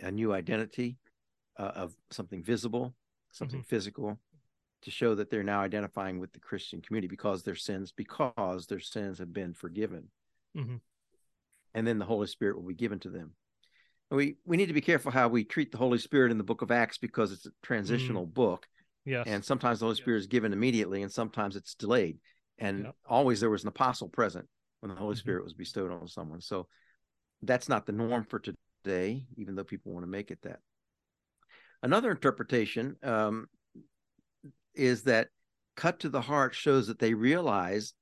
a new identity uh, of something visible something mm-hmm. physical to show that they're now identifying with the Christian community because their sins because their sins have been forgiven. Mm-hmm. And then the Holy Spirit will be given to them. We we need to be careful how we treat the Holy Spirit in the book of Acts because it's a transitional mm. book. Yes. And sometimes the Holy Spirit yes. is given immediately and sometimes it's delayed. And yep. always there was an apostle present when the Holy mm-hmm. Spirit was bestowed on someone. So that's not the norm for today, even though people want to make it that. Another interpretation um, is that cut to the heart shows that they realize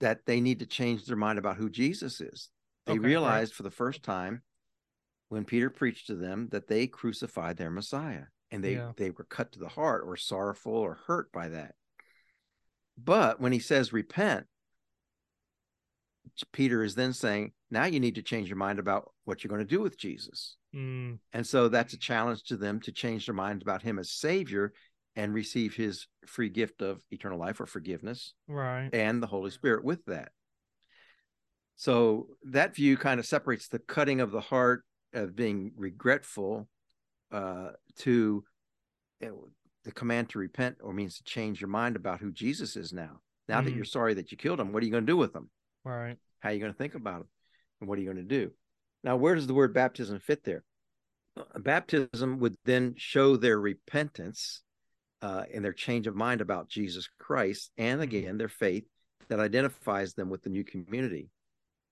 that they need to change their mind about who Jesus is. They okay, realized right. for the first time when Peter preached to them that they crucified their Messiah and they yeah. they were cut to the heart or sorrowful or hurt by that. But when he says repent, Peter is then saying, now you need to change your mind about what you're going to do with Jesus. Mm. And so that's a challenge to them to change their mind about him as Savior and receive his free gift of eternal life or forgiveness right. and the holy spirit with that. So that view kind of separates the cutting of the heart of being regretful uh, to you know, the command to repent or means to change your mind about who jesus is now. Now mm-hmm. that you're sorry that you killed him what are you going to do with him? Right. How are you going to think about him? And what are you going to do? Now where does the word baptism fit there? Uh, baptism would then show their repentance uh, in their change of mind about Jesus Christ, and mm-hmm. again, their faith that identifies them with the new community.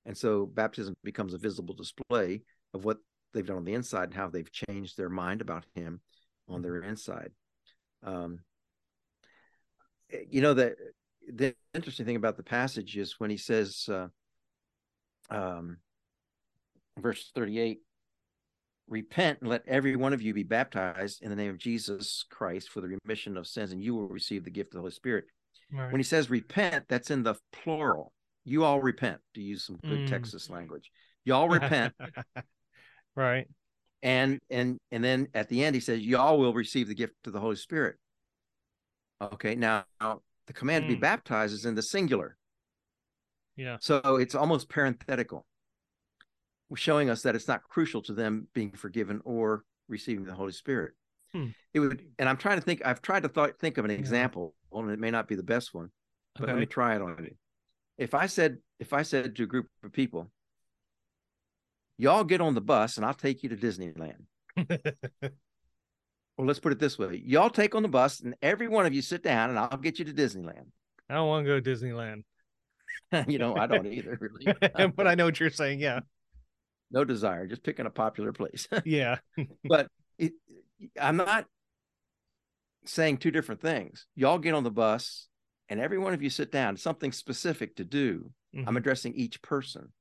And so baptism becomes a visible display of what they've done on the inside and how they've changed their mind about Him on their mm-hmm. inside. Um, eh, you know that the interesting thing about the passage is when he says, uh, um, verse thirty-eight, repent and let every one of you be baptized in the name of Jesus Christ for the remission of sins, and you will receive the gift of the Holy Spirit. Right. When he says repent, that's in the plural. You all repent, to use some good mm. Texas language. Y'all [laughs] repent. right. And and and then at the end he says, Y'all will receive the gift of the Holy Spirit. Okay, now the command mm. to be hmm. baptized is in the singular. Yeah. So it's almost parenthetical, showing us that it's not crucial to them being forgiven or receiving the Holy Spirit. Hmm. It would, and I'm trying to think. I've tried to thought, think of an example, and it may not be the best one, but okay. let me try it on you. If I said, if I said to a group of people, "Y'all get on the bus, and I'll take you to Disneyland." [laughs] well, let's put it this way: Y'all take on the bus, and every one of you sit down, and I'll get you to Disneyland. I don't want to go to Disneyland. [laughs] you know, I don't either, really. [laughs] but I know what you're saying. Yeah. No desire, just picking a popular place. [laughs] yeah. [laughs] but it, I'm not saying two different things. Y'all get on the bus and every one of you sit down, something specific to do. Mm-hmm. I'm addressing each person.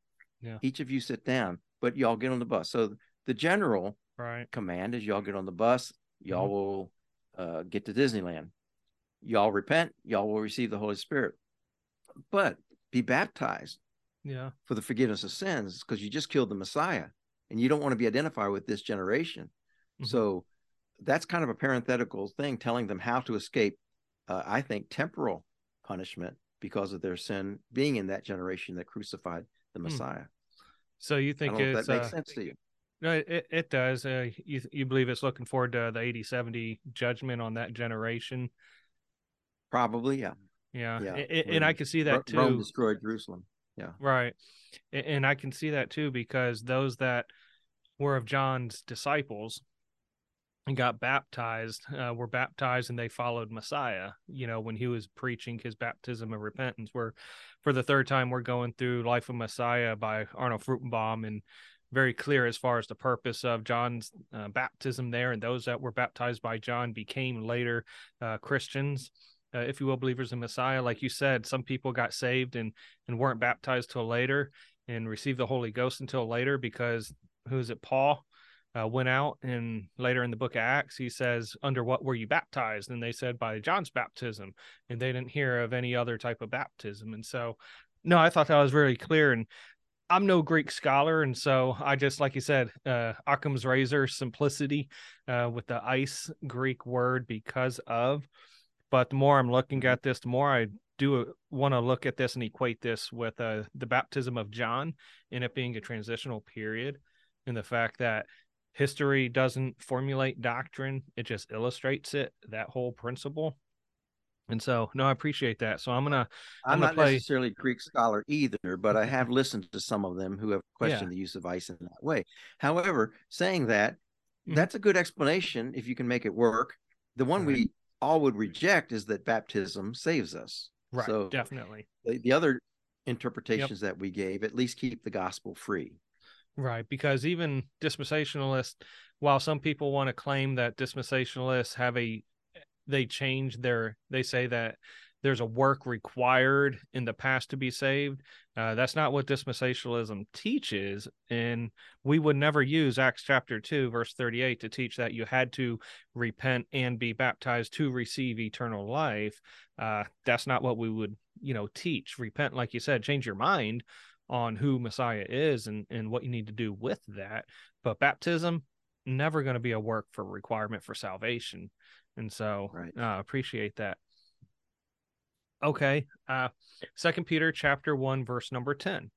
Yeah. Each of you sit down, but y'all get on the bus. So the general right. command is y'all get on the bus, y'all mm-hmm. will uh, get to Disneyland. Y'all repent, y'all will receive the Holy Spirit. But be baptized yeah for the forgiveness of sins because you just killed the messiah and you don't want to be identified with this generation mm-hmm. so that's kind of a parenthetical thing telling them how to escape uh, i think temporal punishment because of their sin being in that generation that crucified the hmm. messiah so you think that makes uh, sense to you no it, it does uh, you, you believe it's looking forward to the AD 70 judgment on that generation probably yeah yeah, yeah. And, and I can see that too. Rome destroyed Jerusalem. Yeah. Right. And I can see that too because those that were of John's disciples and got baptized uh, were baptized and they followed Messiah. You know, when he was preaching his baptism of repentance, where for the third time we're going through Life of Messiah by Arnold Fruchtenbaum and very clear as far as the purpose of John's uh, baptism there, and those that were baptized by John became later uh, Christians uh, if you will, believers in Messiah. Like you said, some people got saved and and weren't baptized till later and received the Holy Ghost until later because who is it? Paul uh, went out and later in the book of Acts he says, "Under what were you baptized?" And they said, "By John's baptism," and they didn't hear of any other type of baptism. And so, no, I thought that was very clear and. I'm no Greek scholar, and so I just, like you said, uh, Occam's razor, simplicity uh, with the eis Greek word because of. But the more I'm looking mm-hmm. at this, the more I do want to look at this and equate this with uh, the baptism of John and it being a transitional period and the fact that history doesn't formulate doctrine, it just illustrates it, that whole principle. And so, no, I appreciate that. So I'm gonna. I'm, I'm gonna not play... necessarily a Greek scholar either, but I have listened to some of them who have questioned yeah. the use of eis in that way. However, saying that, mm-hmm. that's a good explanation if you can make it work. The one right. we all would reject is that baptism saves us. Right. So definitely. The, the other interpretations yep. that we gave at least keep the gospel free. Right. Because even dispensationalists, while some people want to claim that dispensationalists have a, they change their, they say that there's a work required in the past to be saved. Uh, that's not what dispensationalism teaches. And we would never use Acts chapter 2, verse 38 to teach that you had to repent and be baptized to receive eternal life. Uh, that's not what we would, you know, teach. Repent, like you said, change your mind on who Messiah is and, and what you need to do with that. But baptism, never going to be a work for requirement for salvation. And so right. uh, appreciate that. Okay. Uh Second Peter chapter 1 verse number 10.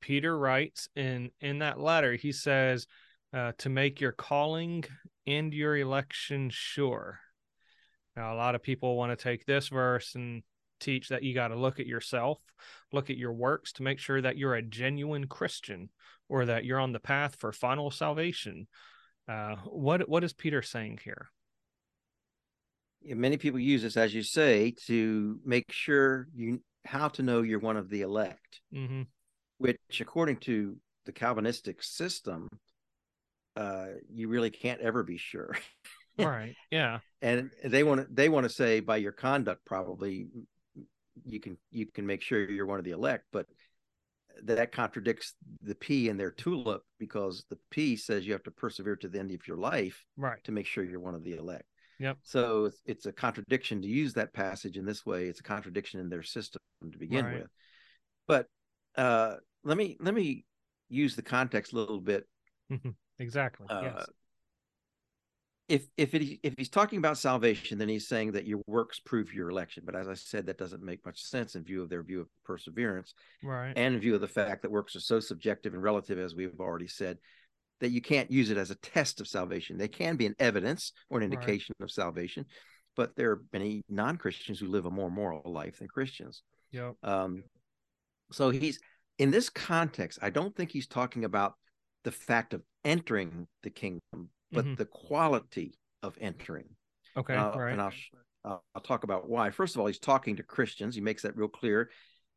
Peter writes in in that letter he says uh, to make your calling and your election sure. Now a lot of people want to take this verse and teach that you got to look at yourself, look at your works to make sure that you're a genuine Christian or that you're on the path for final salvation. Uh, what what is Peter saying here? Many people use this, as you say, to make sure you how to know you're one of the elect, mm-hmm. which, according to the Calvinistic system, uh, you really can't ever be sure. [laughs] right. Yeah. And they want to they want to say by your conduct, probably you can you can make sure you're one of the elect, but that contradicts the P in their tulip because the P says you have to persevere to the end of your life, right, to make sure you're one of the elect. Yep. So it's, it's a contradiction to use that passage in this way. It's a contradiction in their system to begin right. with. But uh, let me let me use the context a little bit. exactly. Uh, yes. if if it, if he's talking about salvation, then he's saying that your works prove your election. But as I said, that doesn't make much sense in view of their view of perseverance, right? And in view of the fact that works are so subjective and relative, as we've already said, that you can't use it as a test of salvation. They can be an evidence or an indication right. of salvation, but there are many non-Christians who live a more moral life than Christians. Yeah. Um, so he's in this context. I don't think he's talking about the fact of entering the kingdom but mm-hmm. the quality of entering. Okay, uh, right. And I'll uh, I'll talk about why. First of all, he's talking to Christians. He makes that real clear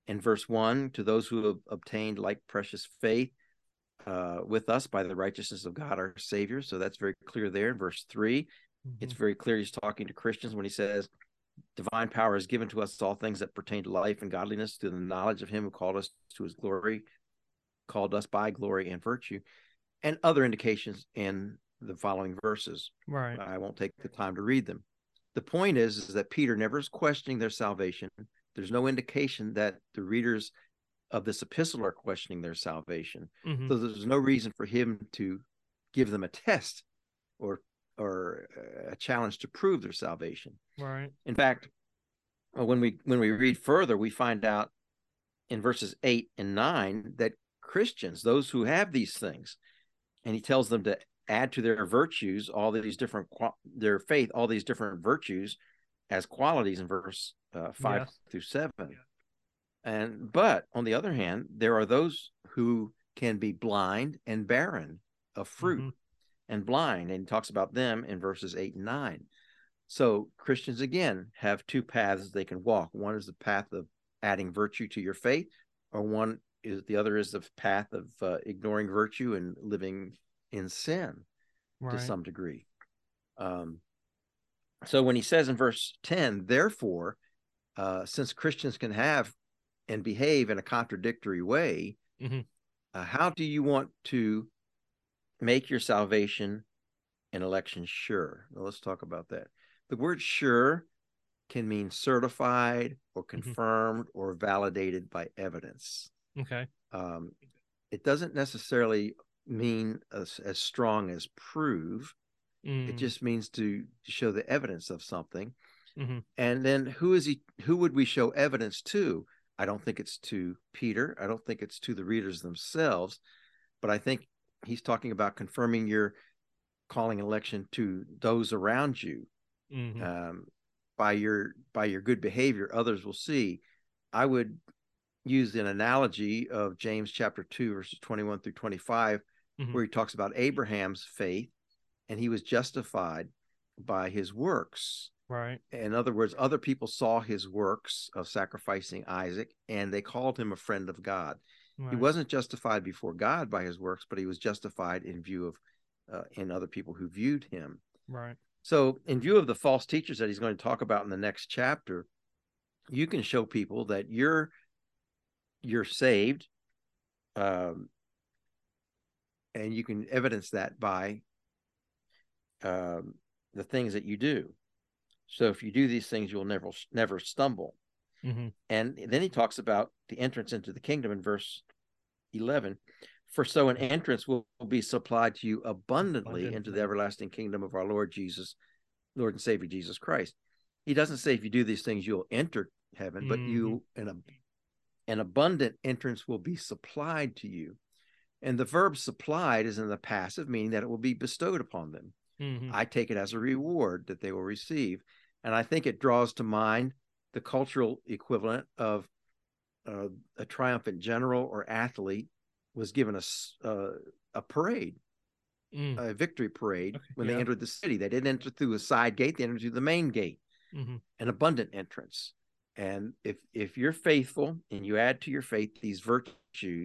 in verse one to those who have obtained like precious faith uh, with us by the righteousness of God our Savior. So that's very clear there. In verse 3 mm-hmm. it's very clear he's talking to Christians when he says, "Divine power is given to us all things that pertain to life and godliness through the knowledge of Him who called us to His glory, called us by glory and virtue." And other indications in the following verses. Right. I won't take the time to read them. The point is, is that Peter never is questioning their salvation. There's no indication that the readers of this epistle are questioning their salvation. Mm-hmm. So there's no reason for him to give them a test or or a challenge to prove their salvation. Right. In fact, when we when we read further, we find out in verses 8 and 9 that Christians, those who have these things, and he tells them to add to their virtues all these different their faith all these different virtues as qualities in verse uh, 5 yes. through 7 yeah. And but on the other hand there are those who can be blind and barren of fruit mm-hmm. and blind and he talks about them in verses 8 and 9 so christians again have two paths they can walk one is the path of adding virtue to your faith or one is the other is the path of uh, ignoring virtue and living in sin right. to some degree. Um, so when he says in verse 10, therefore, uh, since Christians can have and behave in a contradictory way, mm-hmm. uh, how do you want to make your salvation and election sure? Well, let's talk about that. The word sure can mean certified or mm-hmm. confirmed mm-hmm. or validated by evidence. Okay. Um, it doesn't necessarily mean as, as strong as prove. Mm. It just means to, to show the evidence of something. Mm-hmm. And then who is he? Who would we show evidence to? I don't think it's to Peter. I don't think it's to the readers themselves, but I think he's talking about confirming your calling election to those around you. Mm-hmm. Um, by your by your good behavior, others will see. I would use an analogy of James chapter 2, verses 21 through 25, mm-hmm. where he talks about Abraham's faith and he was justified by his works. Right. In other words, other people saw his works of sacrificing Isaac and they called him a friend of God. Right. He wasn't justified before God by his works, but he was justified in view of uh, in other people who viewed him. Right. So, in view of the false teachers that he's going to talk about in the next chapter, you can show people that you're you're saved um, and you can evidence that by um, the things that you do. So if you do these things, you'll never never stumble. Mm-hmm. And then he talks about the entrance into the kingdom in verse eleven. For so an entrance will, be supplied to you abundantly, abundantly into the everlasting kingdom of our Lord Jesus, Lord and Savior Jesus Christ. He doesn't say if you do these things you'll enter heaven, mm-hmm. but you mm-hmm. an an abundant entrance will be supplied to you. And the verb supplied is in the passive, meaning that it will be bestowed upon them. Mm-hmm. I take it as a reward that they will receive. And I think it draws to mind the cultural equivalent of uh, a triumphant general or athlete was given a, uh, a parade, mm. a victory parade okay, when yeah. they entered the city. They didn't enter through a side gate, they entered through the main gate, mm-hmm. an abundant entrance. And if if you're faithful and you add to your faith these virtues,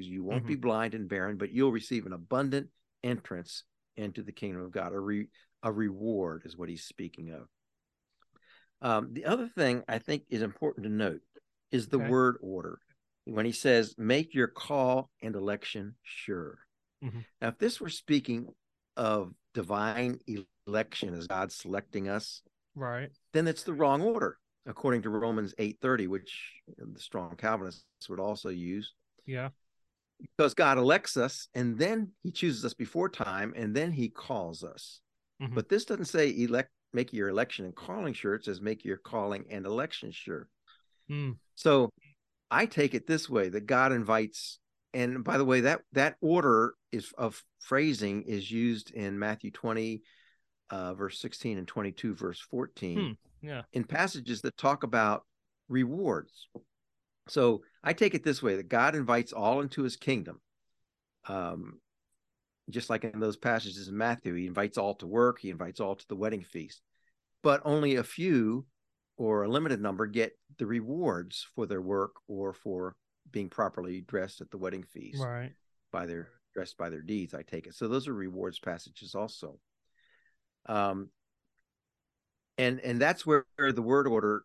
you won't mm-hmm. be blind and barren, but you'll receive an abundant entrance into the kingdom of God. A re, a reward is what he's speaking of. Um, the other thing I think is important to note is the okay. word order. When he says, "Make your call and election sure." Mm-hmm. Now, if this were speaking of divine election as God selecting us, right, then it's the wrong order according to Romans 8:30, which the strong Calvinists would also use. Yeah. Because God elects us and then he chooses us before time and then he calls us. Mm-hmm. But this doesn't say elect make your election and calling sure. It says make your calling and election sure. Mm. So I take it this way that God invites, and by the way, that that order is of phrasing is used in Matthew 20, uh, verse 16 and 22, verse 14. Hmm. Yeah. In passages that talk about rewards. So I take it this way that God invites all into his kingdom. Um, just like in those passages in Matthew, he invites all to work, he invites all to the wedding feast, but only a few or a limited number get the rewards for their work or for being properly dressed at the wedding feast right. by their dressed by their deeds i take it. So those are rewards passages also. Um and and that's where the word order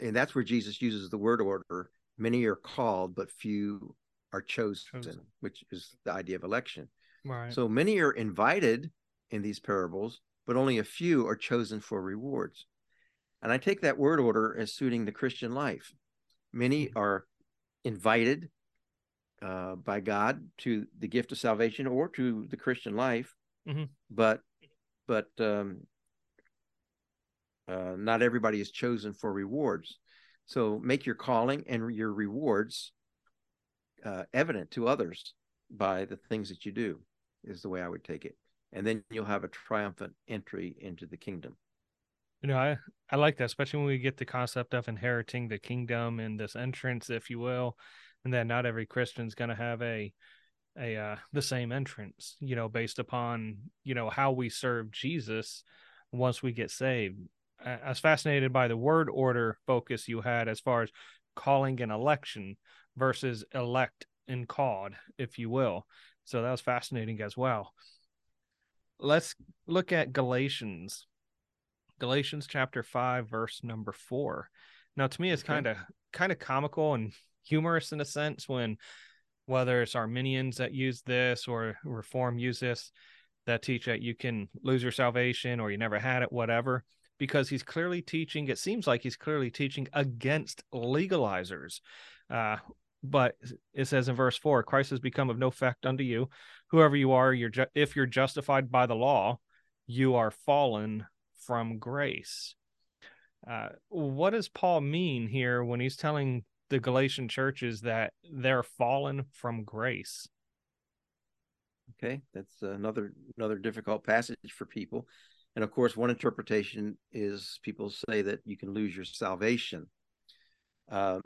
and that's where jesus uses the word order. Many are called but few are chosen, chosen. which is the idea of election Right. So many are invited in these parables, but only a few are chosen for rewards. And I take that word order as suiting the Christian life. Many mm-hmm. are invited uh, by God to the gift of salvation or to the Christian life, mm-hmm. but but um, uh, not everybody is chosen for rewards. So make your calling and your rewards uh, evident to others by the things that you do is the way I would take it. And then you'll have a triumphant entry into the kingdom. You know, I, I like that, especially when we get the concept of inheriting the kingdom and this entrance, if you will, and that not every Christian's going to have a a uh, the same entrance, you know, based upon you know how we serve Jesus once we get saved. I, I was fascinated by the word order focus you had as far as calling an election versus elect and called, if you will. So that was fascinating as well. Let's look at Galatians. Galatians chapter 5 verse number 4. Now to me it's kind of kind of comical and humorous in a sense when whether it's Arminians that use this or reform use this that teach that you can lose your salvation or you never had it whatever because he's clearly teaching it seems like he's clearly teaching against legalizers uh, but it says in verse 4 christ has become of no effect unto you. Whoever you are you're ju- if you're justified by the law you are fallen from grace. Uh, what does paul mean here when he's telling the galatian churches that they're fallen from grace? Okay that's another another difficult passage for people. And of course one interpretation is people say that you can lose your salvation. Um,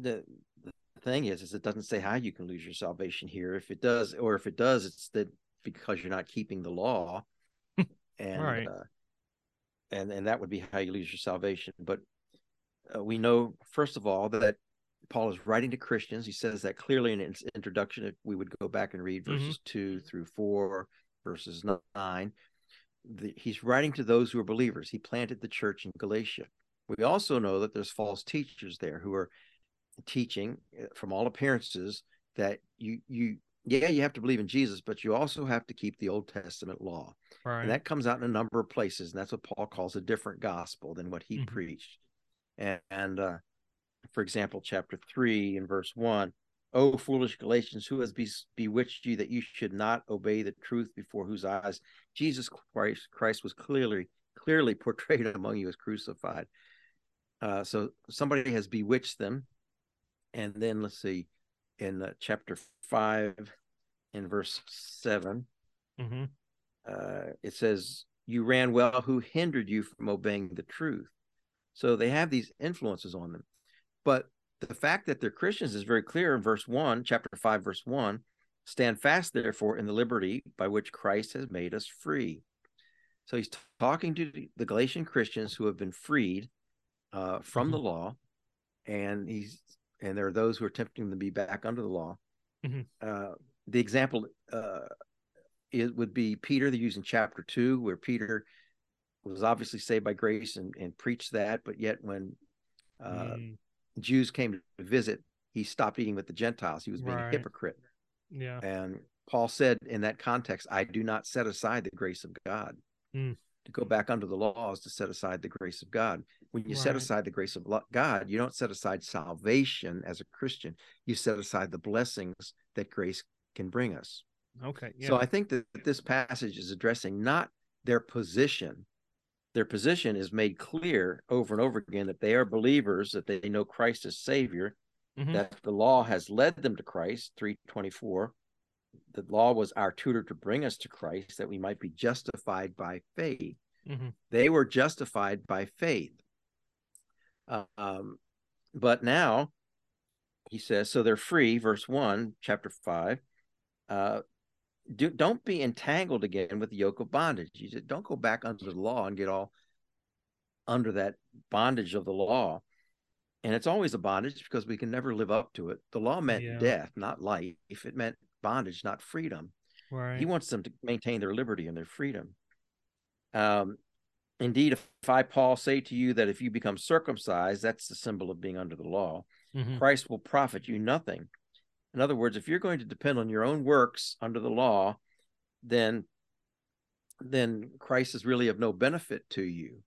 the, the thing is, is it doesn't say how you can lose your salvation here. If it does, or if it does, it's that because you're not keeping the law, [laughs] and right. uh, and and that would be how you lose your salvation. But uh, we know, first of all, that Paul is writing to Christians. He says that clearly in his introduction. If we would go back and read mm-hmm. verses mm-hmm. two through four, verses nine, the, he's writing to those who are believers. He planted the church in Galatia. We also know that there's false teachers there who are teaching uh, from all appearances that you you yeah you have to believe in jesus but you also have to keep the old testament law right. and that comes out in a number of places and that's what paul calls a different gospel than what he mm-hmm. preached and, and uh, for example chapter 3 and verse 1 O foolish Galatians, who has be- bewitched you that you should not obey the truth before whose eyes Jesus Christ, Christ was clearly clearly [laughs] portrayed among you as crucified. Uh, so somebody has bewitched them, and then let's see, in uh, chapter five, in verse 7 mm-hmm. uh, it says, "You ran well. Who hindered you from obeying the truth?" So they have these influences on them, but the fact that they're Christians is very clear in verse one, chapter five, verse one. Stand fast, therefore, in the liberty by which Christ has made us free. So he's t- talking to the Galatian Christians who have been freed uh, from mm-hmm. the law, and he's and there are those who are tempting them to be back under the law. Mm-hmm. Uh, the example uh, it would be Peter, they use in chapter two, where Peter was obviously saved by grace and, and preached that, but yet when uh, mm. Jews came to visit, he stopped eating with the Gentiles. He was being right. a hypocrite. Yeah. And Paul said in that context, I do not set aside the grace of God. Mm to go back under the laws to set aside the grace of God. When you right. set aside the grace of God, you don't set aside salvation as a Christian. You set aside the blessings that grace can bring us. Okay. Yeah. So I think that this passage is addressing not their position. Their position is made clear over and over again that they are believers, that they know Christ as Savior, mm-hmm. that the law has led them to Christ, 324. The law was our tutor to bring us to Christ that we might be justified by faith. Mm-hmm. They were justified by faith. Um, but now he says, so they're free, verse 1, chapter 5. Uh, do, don't be entangled again with the yoke of bondage. He said, don't go back under the law and get all under that bondage of the law. And it's always a bondage because we can never live up to it. The law meant yeah. death, not life. If it meant bondage, not freedom. Right. He wants them to maintain their liberty and their freedom. Um, indeed, if I, Paul, say to you that if you become circumcised, that's the symbol of being under the law, mm-hmm. Christ will profit you nothing. In other words, if you're going to depend on your own works under the law, then then Christ is really of no benefit to you.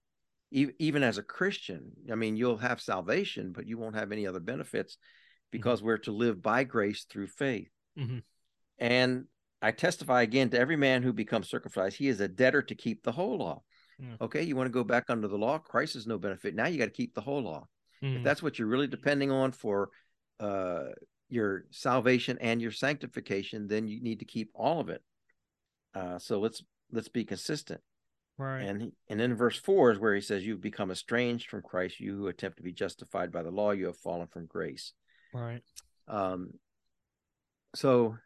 even as a Christian, I mean, you'll have salvation, but you won't have any other benefits mm-hmm. because mm-hmm. we're to live by grace through faith. Mm-hmm. And I testify again to every man who becomes circumcised, he is a debtor to keep the whole law. Mm. Okay, you want to go back under the law? Christ is no benefit. Now you got to keep the whole law. Mm. If that's what you're really depending on for uh, your salvation and your sanctification, then you need to keep all of it. Uh, so let's let's be consistent. Right. And and then verse four is where he says, "You've become estranged from Christ. You who attempt to be justified by the law, you have fallen from grace." Right. Um. So,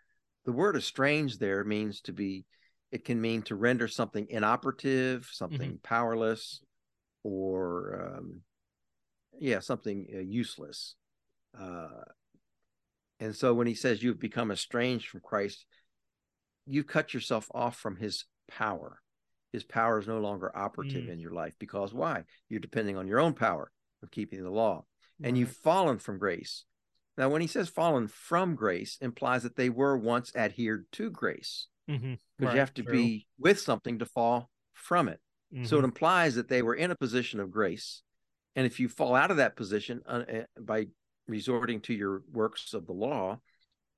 the word "estranged" there means to be. It can mean to render something inoperative, something mm-hmm. powerless, or um, yeah, something uh, useless. Uh, and so when he says you've become estranged from Christ, you cut yourself off from his power. His power is no longer operative mm. in your life because why? You're depending on your own power of keeping the law. Right. And you've fallen from grace. Now, when he says fallen from grace, implies that they were once adhered to grace. Because mm-hmm. right, you have to true. be with something to fall from it. Mm-hmm. So it mm-hmm. implies that they were in a position of grace. And if you fall out of that position uh, eh, by resorting to your works of the law,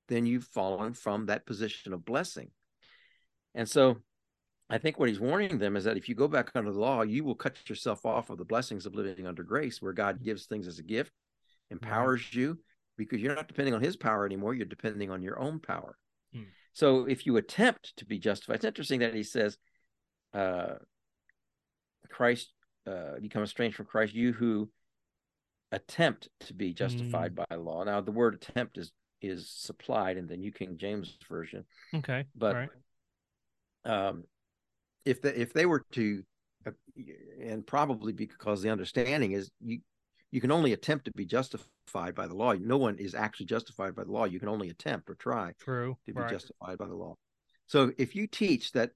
then you've fallen from that position of blessing. And so I think what he's warning them is that if you go back under the law, you will cut yourself off of the blessings of living under grace, where God gives things as a gift, empowers you, because you're not depending on his power anymore. You're depending on your own power. Hmm. So if you attempt to be justified, it's interesting that he says, uh, Christ, uh, become estranged from Christ, you who attempt to be justified mm. by law. Now, the word attempt is is supplied in the New King James version. Okay, but right. um, if the, if they were to, uh, and probably because the understanding is you you can only attempt to be justified by the law. No one is actually justified by the law. You can only attempt or try True. to be right. justified by the law. So if you teach that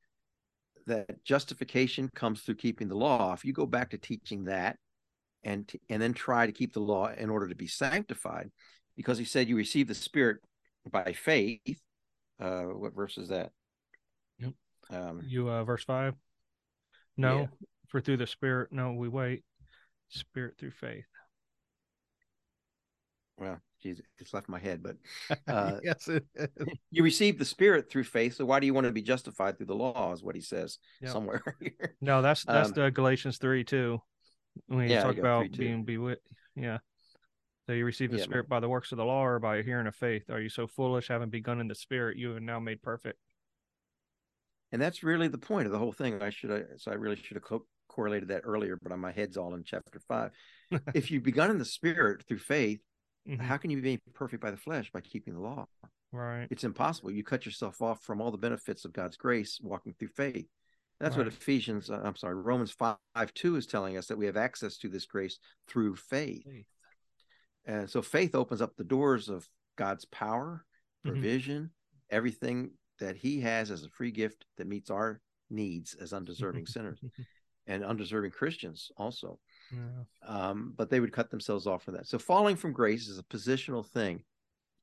that justification comes through keeping the law, if you go back to teaching that and and then try to keep the law in order to be sanctified because he said you receive the spirit by faith uh what verse is that yep. um you uh verse 5 no yeah. for through the spirit no we wait spirit through faith well geez, it's left my head but [laughs] uh yes [laughs] you receive the spirit through faith so why do you want to be justified through the law is what he says yep. somewhere [laughs] no that's that's um, the galatians 3 too when you yeah, talk about being bewitched. Yeah. So you receive the yeah, spirit man. by the works of the law or by hearing of faith. Are you so foolish, having begun in the spirit, you have now made perfect? And that's really the point of the whole thing. I should have, so I really should have co- correlated that earlier, but my head's all in chapter five. if you've begun in the spirit through faith, mm-hmm. how can you be made perfect by the flesh by keeping the law? Right. It's impossible. You cut yourself off from all the benefits of God's grace walking through faith. That's right. what Ephesians, uh, I'm sorry, Romans 5, 5 2 is telling us that we have access to this grace through faith. faith. And so faith opens up the doors of God's power, mm-hmm. provision, mm-hmm. everything that He has as a free gift that meets our needs as undeserving sinners [laughs] and undeserving Christians also. Yeah. Um, but they would cut themselves off from that. So falling from grace is a positional thing.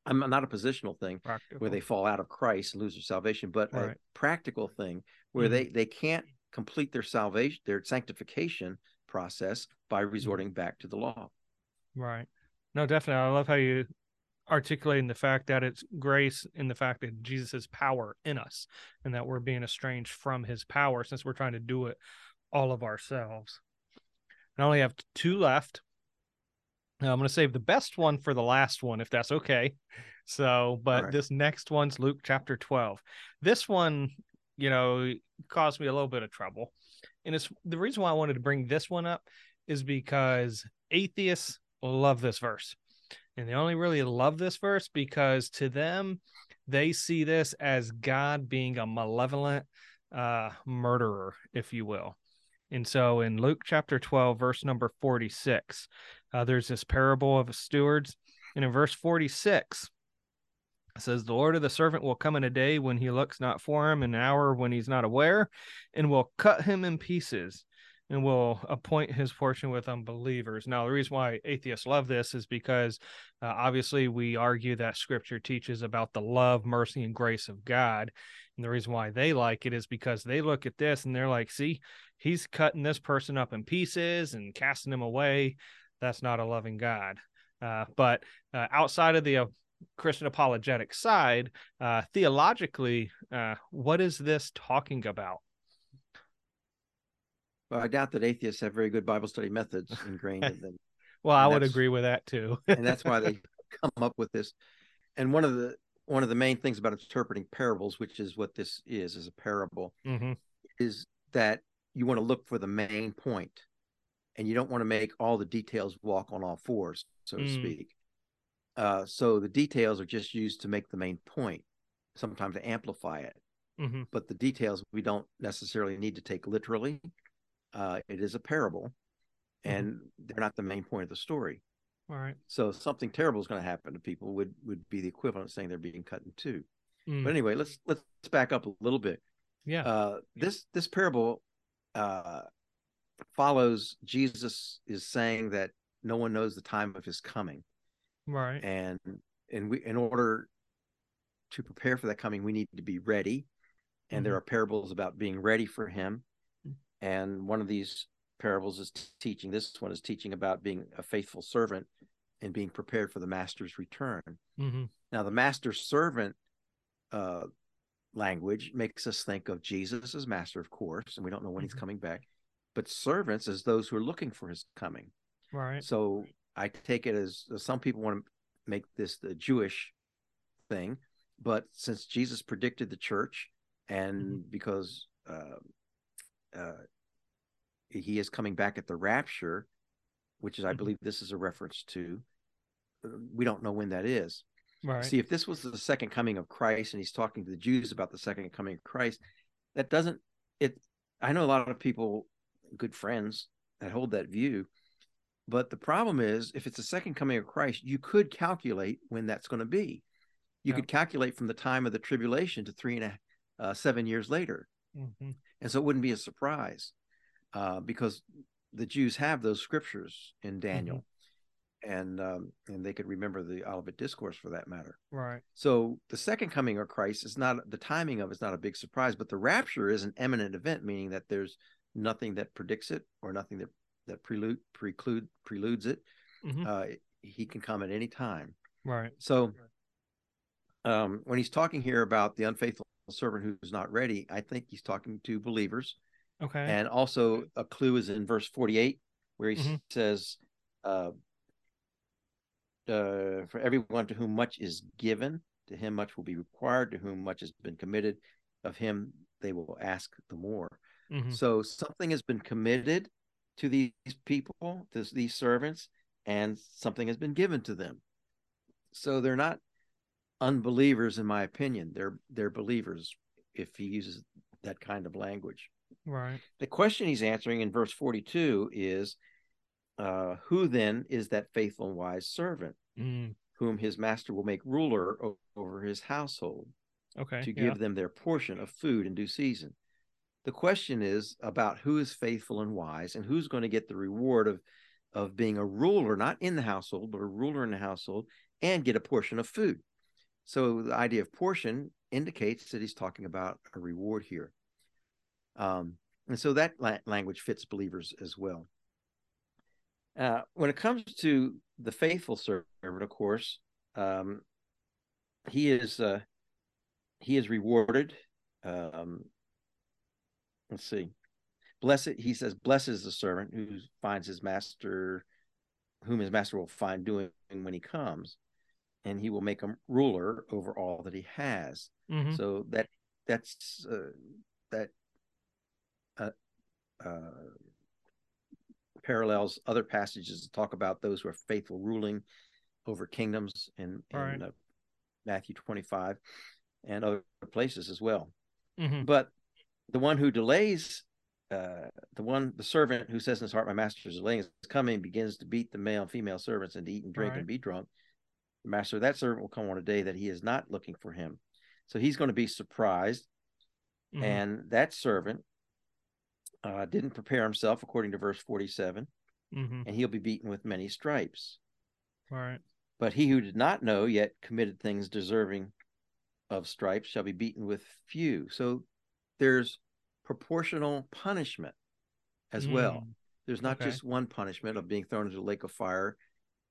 I'm not a positional thing practical. where they fall out of Christ and lose their salvation, but right. a practical thing where mm-hmm. they they can't complete their salvation, their sanctification process by mm-hmm. resorting back to the law. Right. No, definitely. I love how you articulating the fact that it's grace in the fact that Jesus has power in us and that we're being estranged from his power since we're trying to do it all of ourselves. I only have two left. Now I'm going to save the best one for the last one, if that's okay. So, but right. this next one's Luke chapter 12. This one, you know, caused me a little bit of trouble. And it's the reason why I wanted to bring this one up is because atheists love this verse. And they only really love this verse because to them, they see this as God being a malevolent uh, murderer, if you will. And so in Luke chapter 12, verse number 46, uh, there's this parable of stewards. And in verse 46, it says, The Lord of the servant will come in a day when he looks not for him, an hour when he's not aware, and will cut him in pieces and will appoint his portion with unbelievers. Now, the reason why atheists love this is because uh, obviously we argue that scripture teaches about the love, mercy, and grace of God. And the reason why they like it is because they look at this and they're like, see, he's cutting this person up in pieces and casting him away. That's not a loving God. Uh, but uh, outside of the uh, Christian apologetic side, uh, theologically, uh, what is this talking about? Well, I doubt that atheists have very good Bible study methods [laughs] ingrained in them. well, I would agree with that too. and that's why they [laughs] come up with this. And one of the one of the main things about interpreting parables, which is what this is, is a parable, mm-hmm. is that you want to look for the main point, and you don't want to make all the details walk on all fours, so to mm. speak. Uh, so the details are just used to make the main point, sometimes to amplify it. Mm-hmm. But the details we don't necessarily need to take literally uh, it is a parable, mm-hmm. and they're not the main point of the story. All right. So something terrible is going to happen to people would would be the equivalent of saying they're being cut in two. Mm. But anyway, let's let's back up a little bit. Yeah. Uh, this this parable uh, follows Jesus is saying that no one knows the time of his coming. Right. And and we in order to prepare for that coming, we need to be ready. And mm-hmm. there are parables about being ready for him and one of these parables is teaching this one is teaching about being a faithful servant and being prepared for the master's return mm-hmm. now the master servant uh, language makes us think of jesus as master of course and we don't know when mm-hmm. he's coming back but servants as those who are looking for his coming right so i take it as some people want to make this the jewish thing but since jesus predicted the church and mm-hmm. because uh, uh, he is coming back at the rapture, which is, I mm-hmm. believe, this is a reference to. Uh, we don't know when that is. Right. See, if this was the second coming of Christ, and he's talking to the Jews about the second coming of Christ, that doesn't. It. I know a lot of people, good friends, that hold that view. But the problem is, if it's the second coming of Christ, you could calculate when that's going to be. You yeah. could calculate from the time of the tribulation to three and a uh, seven years later. Mm-hmm. And so it wouldn't be a surprise uh, because the Jews have those scriptures in Daniel. Mm-hmm. And um, and they could remember the Olivet Discourse for that matter. Right. So the second coming of Christ is not the timing of it's not a big surprise, but the rapture is an imminent event, meaning that there's nothing that predicts it or nothing that that prelude preclude preludes it. Mm-hmm. Uh, he can come at any time. Right. So um, when he's talking here about the unfaithful servant who's not ready, I think he's talking to believers. Okay. And also a clue is in verse 48 where he mm-hmm. says, uh, uh, for everyone to whom much is given, to him much will be required, to whom much has been committed, of him they will ask the more. Mm-hmm. So something has been committed to these people, to these servants, and something has been given to them. So they're not unbelievers, in my opinion. They're they're believers if he uses that kind of language. Right. The question he's answering in verse 42 is uh, Who then is that faithful and wise servant mm. whom his master will make ruler over his household? Okay. To give yeah. them their portion of food in due season. The question is about who is faithful and wise and who's going to get the reward of, of being a ruler, not in the household, but a ruler in the household and get a portion of food. So the idea of portion indicates that he's talking about a reward here. Um, and so that la- language fits believers as well. Uh, when it comes to the faithful servant, of course, um, he is uh, he is rewarded. Um, let's see. Blessed, he says, blessed is the servant who finds his master, whom his master will find doing when he comes, and he will make him ruler over all that he has. Mm-hmm. So that that's uh, that uh, uh, parallels other passages that talk about those who are faithful ruling over kingdoms in, in right. uh, Matthew 25 and other places as well. Mm-hmm. But the one who delays, uh, the one, the servant who says in his heart, My master is delaying is coming, begins to beat the male and female servants and to eat and drink right. and be drunk. The master of that servant will come on a day that he is not looking for him. So he's going to be surprised. Mm-hmm. And that servant uh, didn't prepare himself, according to verse 47, mm-hmm. and he'll be beaten with many stripes. All right. But he who did not know yet committed things deserving of stripes shall be beaten with few. So there's proportional punishment as mm. well. There's not okay. just one punishment of being thrown into the lake of fire.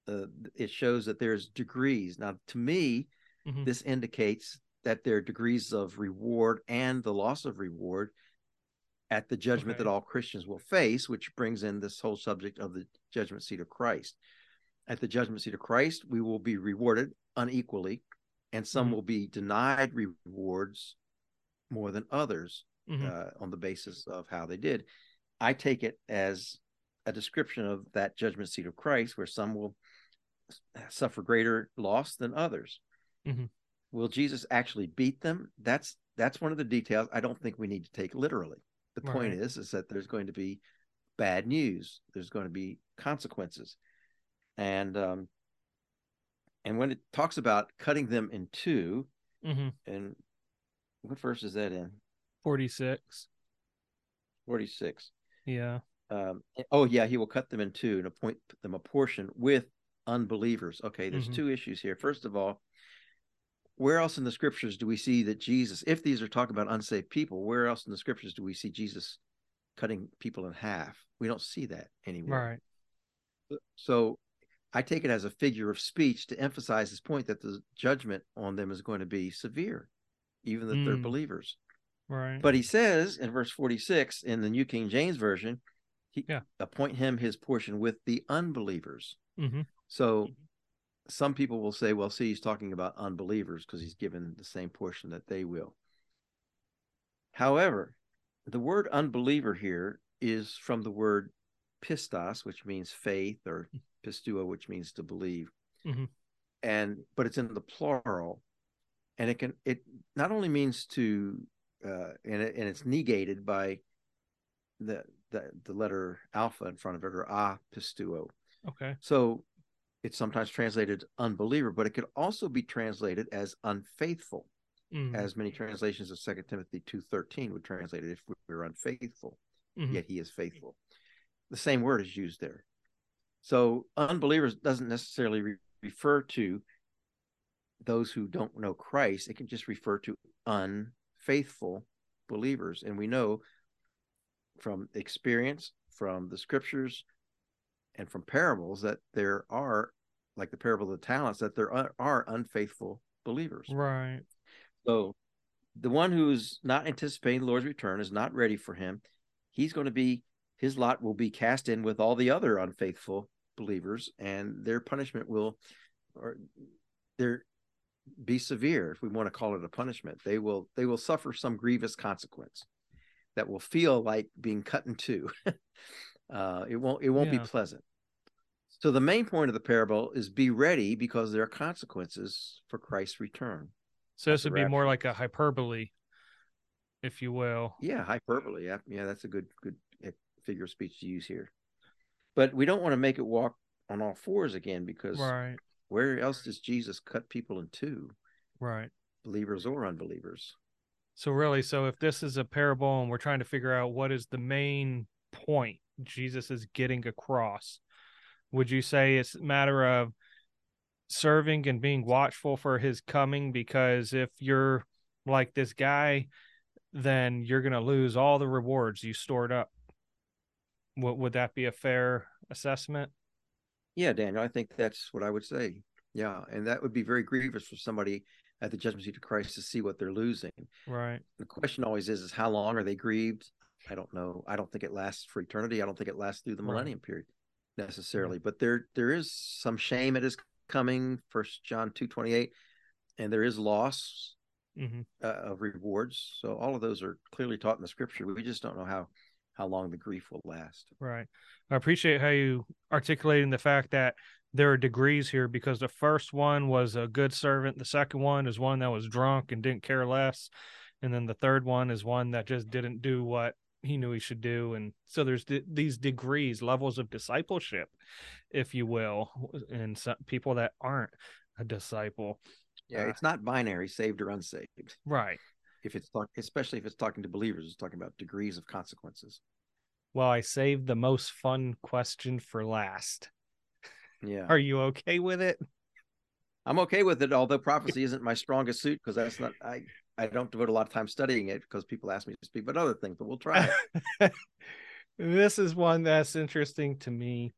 Uh, it shows that there's degrees. Now, to me, mm-hmm. this indicates that there are degrees of reward and the loss of reward at the judgment okay. that all Christians will face, which brings in this whole subject of the judgment seat of Christ. At the judgment seat of Christ, we will be rewarded unequally, and some mm-hmm. will be denied rewards more than others mm-hmm. uh, on the basis of how they did. I take it as a description of that judgment seat of Christ, where some will suffer greater loss than others. Mm-hmm. Will Jesus actually beat them? That's that's one of the details I don't think we need to take literally. The right. point is, is that there's going to be bad news. There's going to be consequences, and um, and when it talks about cutting them in 2 mm-hmm. and what verse is that in? Forty six. Forty six. Yeah. Um, oh yeah, he will cut them in two and appoint them a portion with unbelievers. Okay, there's mm-hmm. two issues here. First of all, where else in the scriptures do we see that Jesus, if these are talking about unsaved people, where else in the scriptures do we see Jesus cutting people in half? We don't see that anywhere. Right. So I take it as a figure of speech to emphasize his point that the judgment on them is going to be severe, even that mm. they're believers. Right. But he says in verse 46 in the New King James Version, he yeah. appoint him his portion with the unbelievers. Mm-hmm. So some people will say, well, see, he's talking about unbelievers because he's given the same portion that they will. However, the word unbeliever here is from the word pistos, which means faith, or pisteuo, which means to believe. Mm-hmm. And but it's in the plural, and it can it not only means to uh, and it, and it's negated by the the the letter alpha in front of it or a pistuo. Okay. So it's sometimes translated unbeliever, but it could also be translated as unfaithful, mm-hmm. as many translations of Second Timothy two thirteen would translate it if we were unfaithful, mm-hmm. yet he is faithful. The same word is used there. So unbelievers doesn't necessarily re- refer to those who don't know Christ. It can just refer to unfaithful believers. And we know from experience, from the scriptures, and from parables that there are, like the parable of the talents, that there are unfaithful believers. Right. So the one who's not anticipating the Lord's return is not ready for him. He's going to be his lot will be cast in with all the other unfaithful believers, and their punishment will, or there be severe, if we want to call it a punishment. They will they will suffer some grievous consequence that will feel like being cut in two. [laughs] uh, it won't it won't yeah. be pleasant. So the main point of the parable is be ready because there are consequences for Christ's return. So this would be more like a hyperbole, if you will. Yeah, hyperbole. Yeah, yeah, that's a good good eh, figure of speech to use here but we don't want to make it walk on all fours again because right. where else does Jesus cut people in two? Right. Believers or unbelievers. So really, so if this is a parable and we're trying to figure out what is the main point Jesus is getting across, would you say it's a matter of serving and being watchful for his coming? Because if you're like this guy, then you're going to lose all the rewards you stored up would would that be a fair assessment? Yeah, Daniel, I think that's what I would say. Yeah, and that would be very grievous for somebody at the judgment seat of Christ to see what they're losing. Right. The question always is: is how long are they grieved? I don't know. I don't think it lasts for eternity. I don't think it lasts through the millennium right. period necessarily. But there there is some shame at his coming. First John two twenty eight, and there is loss mm-hmm. uh, of rewards. So all of those are clearly taught in the scripture. We just don't know how how long the grief will last. Right. I appreciate how you articulating the fact that there are degrees here because the first one was a good servant, the second one is one that was drunk and didn't care less, and then the third one is one that just didn't do what he knew he should do and so there's these degrees levels of discipleship if you will and some people that aren't a disciple yeah, uh, it's not binary, saved or unsaved. Right. If it's talk, especially if it's talking to believers, it's talking about degrees of consequences. Well, I saved the most fun question for last. Yeah. Are you okay with it? I'm okay with it, although prophecy isn't my strongest suit because that's not I I don't devote a lot of time studying it because people ask me to speak about other things, but we'll try. [laughs] this is one that's interesting to me.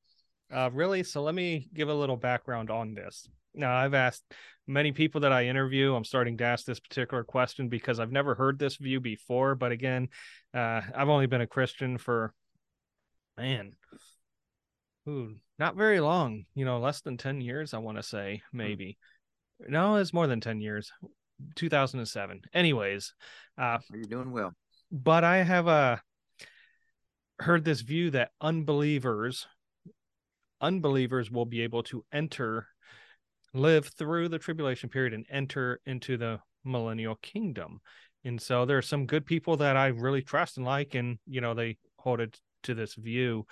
Uh, really, so let me give a little background on this. Now, I've asked many people that I interview. I'm starting to ask this particular question because I've never heard this view before. But again, uh, I've only been a Christian for, man, ooh, not very long. You know, less than ten years. I want to say hmm. maybe. No, it's more than ten years. 2007. Anyways, uh, you're doing well. But I have uh, heard this view that unbelievers unbelievers will be able to enter live through the tribulation period and enter into the millennial kingdom. And so there are some good people that I really trust and like, and you know, they hold it to this view.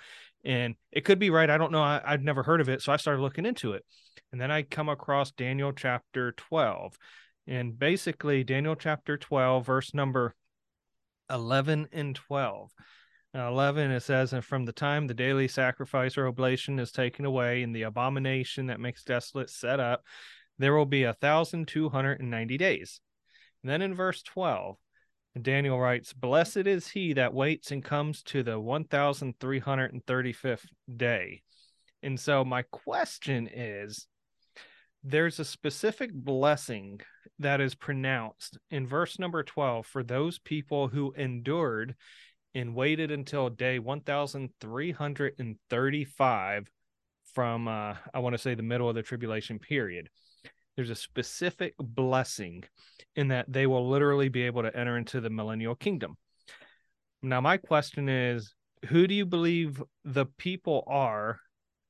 And it could be right. I don't know. I, I'd never heard of it. So I started looking into it. And then I come across Daniel chapter 12. And basically, Daniel chapter 12, verse number 11 and 12 now, 11, it says, And from the time the daily sacrifice or oblation is taken away and the abomination that makes desolate set up, there will be a thousand two hundred and ninety days. And then in verse 12, Daniel writes, Blessed is he that waits and comes to the 1335th day. And so my question is there's a specific blessing that is pronounced in verse number 12 for those people who endured and waited until day 1335 from uh, I want to say the middle of the tribulation period. There's a specific blessing in that they will literally be able to enter into the millennial kingdom. Now my question is who do you believe the people are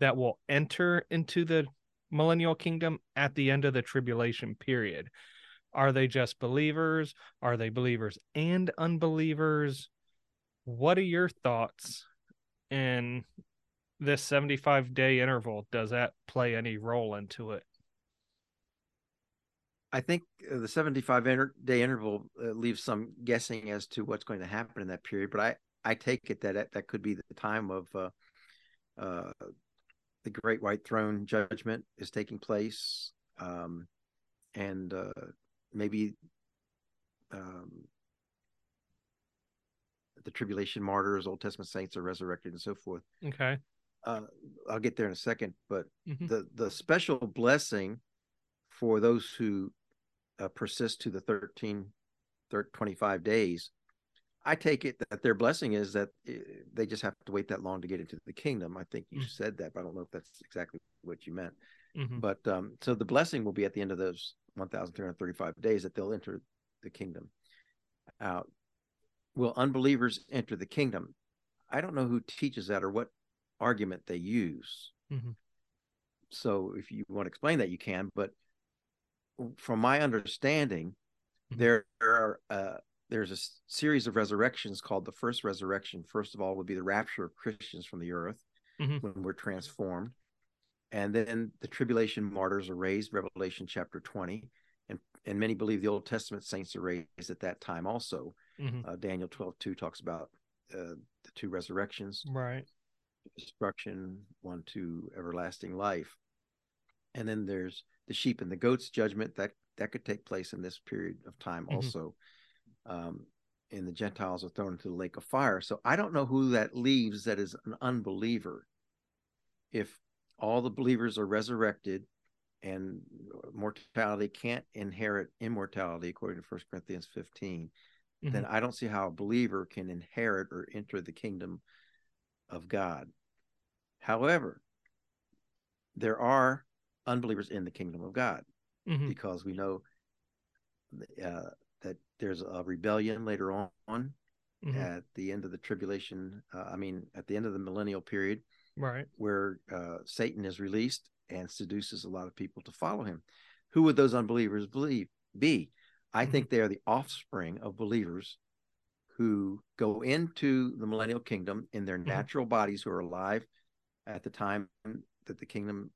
that will enter into the millennial kingdom at the end of the tribulation period? Are they just believers? Are they believers and unbelievers? what are your thoughts in this 75 day interval? Does that play any role into it? I think uh, the 75 inter- day interval uh, leaves some guessing as to what's going to happen in that period, but I, I take it that that could be the time of uh, uh, the Great White Throne judgment is taking place, um, and uh, maybe um, the tribulation martyrs, Old Testament saints are resurrected and so forth. Okay. Uh, I'll get there in a second, but mm-hmm. the the special blessing for those who uh, persist to the 13, 13, 25 days, I take it that their blessing is that eh, they just have to wait that long to get into the kingdom. I think you mm-hmm. said that, but I don't know if that's exactly what you meant. Mm-hmm. But um, so the blessing will be at the end of those 1,335 days that they'll enter the kingdom. Out will unbelievers enter the kingdom? I don't know who teaches that or what argument they use. Mm-hmm. So if you want to explain that, you can. But from my understanding, mm-hmm. there are uh, there's a series of resurrections called the first resurrection. First of all, would be the rapture of Christians from the earth mm-hmm. when we're transformed, and then the tribulation martyrs are raised. Revelation chapter twenty, and and many believe the Old Testament saints are raised at that time also. Mm-hmm. Uh, Daniel 12 2 talks about uh, the two resurrections, right? Destruction, one to everlasting life. And then there's the sheep and the goats judgment that that could take place in this period of time mm-hmm. also. Um, and the Gentiles are thrown into the lake of fire. So I don't know who that leaves that is an unbeliever. If all the believers are resurrected and mortality can't inherit immortality according to 1 Corinthians 15, mm-hmm. then I don't see how a believer can inherit or enter the kingdom of God. However, there are unbelievers in the kingdom of God mm-hmm. because we know uh, that there's a rebellion later on mm-hmm. at the end of the tribulation. Uh, I mean, at the end of the millennial period, right, where uh, Satan is released and seduces a lot of people to follow him. Who would those unbelievers believe be? I mm-hmm. think they are the offspring of believers who go into the millennial kingdom in their mm-hmm. natural bodies who are alive at the time that the kingdom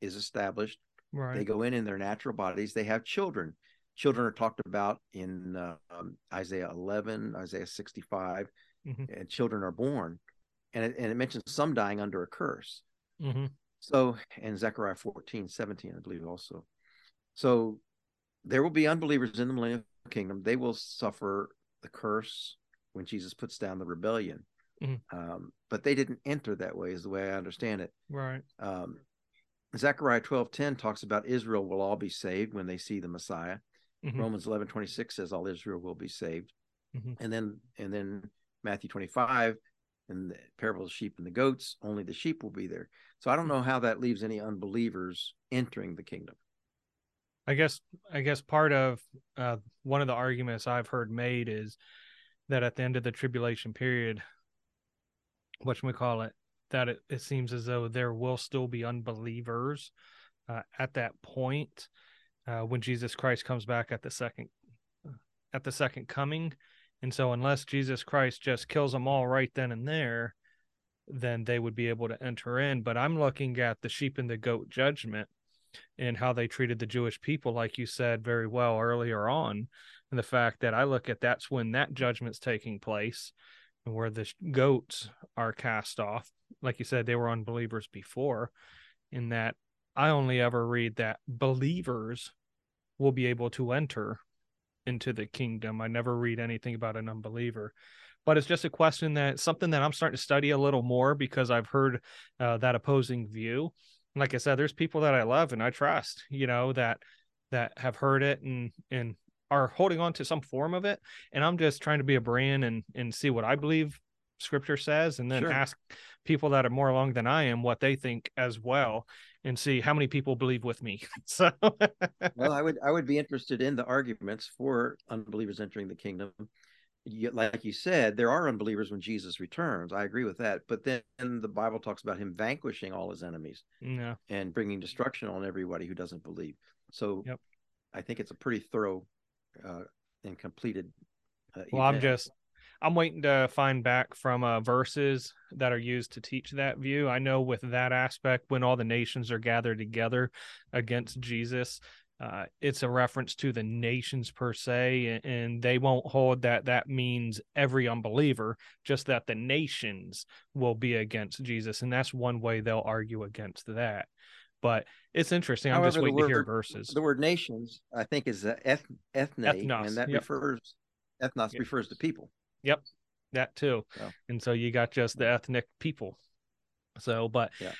is established. Right. They go in in their natural bodies. They have children. Children are talked about in uh, um, Isaiah 11, Isaiah 65, mm-hmm. and children are born. And it, and it mentions some dying under a curse. Mm-hmm. So, and Zechariah 14, 17, I believe also. So, there will be unbelievers in the millennial kingdom. They will suffer the curse when Jesus puts down the rebellion. Mm-hmm. Um, but they didn't enter that way, is the way I understand it. Right. Um, Zechariah 12, 10 talks about Israel will all be saved when they see the Messiah. Mm-hmm. Romans 11, 26 says all Israel will be saved. Mm-hmm. And then, and then Matthew 25 and the parable of the sheep and the goats, only the sheep will be there. So I don't know how that leaves any unbelievers entering the kingdom. I guess I guess part of uh, one of the arguments I've heard made is that at the end of the tribulation period, what should we call it? That it, it seems as though there will still be unbelievers uh, at that point uh, when Jesus Christ comes back at the second at the second coming, and so unless Jesus Christ just kills them all right then and there, then they would be able to enter in. But I'm looking at the sheep and the goat judgment and how they treated the Jewish people, like you said very well earlier on, and the fact that I look at that's when that judgment's taking place, and where the goats are cast off. Like you said, they were unbelievers before, in that I only ever read that believers will be able to enter into the kingdom. I never read anything about an unbeliever but it's just a question that something that I'm starting to study a little more because I've heard uh, that opposing view like I said, there's people that I love and I trust, you know, that that have heard it and and are holding on to some form of it. And I'm just trying to be a brand and and see what I believe scripture says and then sure. ask people that are more along than I am what they think as well and see how many people believe with me. [laughs] So well, I [laughs] would I would be interested in the arguments for unbelievers entering the kingdom like you said, there are unbelievers when Jesus returns. I agree with that. But then the Bible talks about him vanquishing all his enemies yeah. and bringing destruction on everybody who doesn't believe. So yep. I think it's a pretty thorough uh, and completed. Uh, well, event. I'm just, I'm waiting to find back from uh, verses that are used to teach that view. I know with that aspect, when all the nations are gathered together against Jesus, uh, it's a reference to the nations per se, and they won't hold that that means every unbeliever, just that the nations will be against Jesus, and that's one way they'll argue against that. But it's interesting. I'm However, just waiting word, to hear verses. The word nations, I think, is eth- ethne, ethnos, and that yep. refers ethnos yep. refers to people. Yep, that too. So. And so you got just the ethnic people. So, but yeah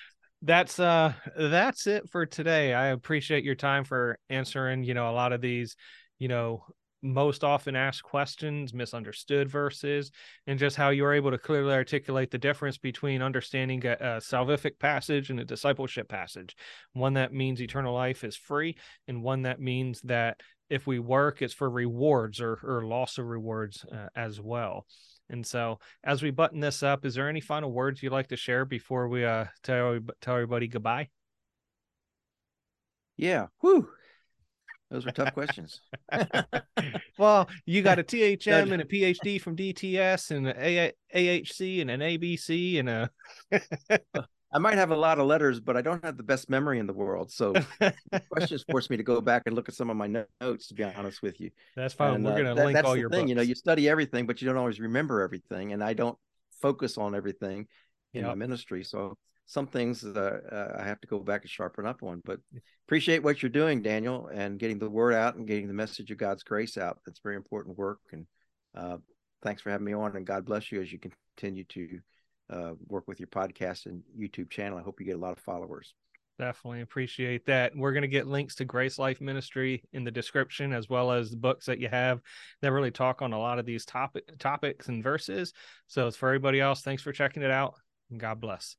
that's uh that's it for today i appreciate your time for answering you know a lot of these you know most often asked questions misunderstood verses and just how you're able to clearly articulate the difference between understanding a, a salvific passage and a discipleship passage one that means eternal life is free and one that means that if we work it's for rewards or, or loss of rewards uh, as well and so, as we button this up, is there any final words you'd like to share before we uh, tell tell everybody goodbye? Yeah. Whew. Those were tough questions. [laughs] well, you got a THM and a PhD from DTS and an AHC and an ABC and a [laughs] I might have a lot of letters, but I don't have the best memory in the world. So questions [laughs] force me to go back and look at some of my notes. To be honest with you, that's fine. And, We're uh, going to that, link all your thing. Books. You know, you study everything, but you don't always remember everything, and I don't focus on everything in yep. my ministry. So some things uh, uh, I have to go back and sharpen up on. But appreciate what you're doing, Daniel, and getting the word out and getting the message of God's grace out. That's very important work. And uh, thanks for having me on. And God bless you as you continue to uh, work with your podcast and YouTube channel. I hope you get a lot of followers. Definitely appreciate that. We're going to get links to Grace Life Ministry in the description, as well as the books that you have that really talk on a lot of these topic topics and verses. So it's for everybody else. Thanks for checking it out, and God bless.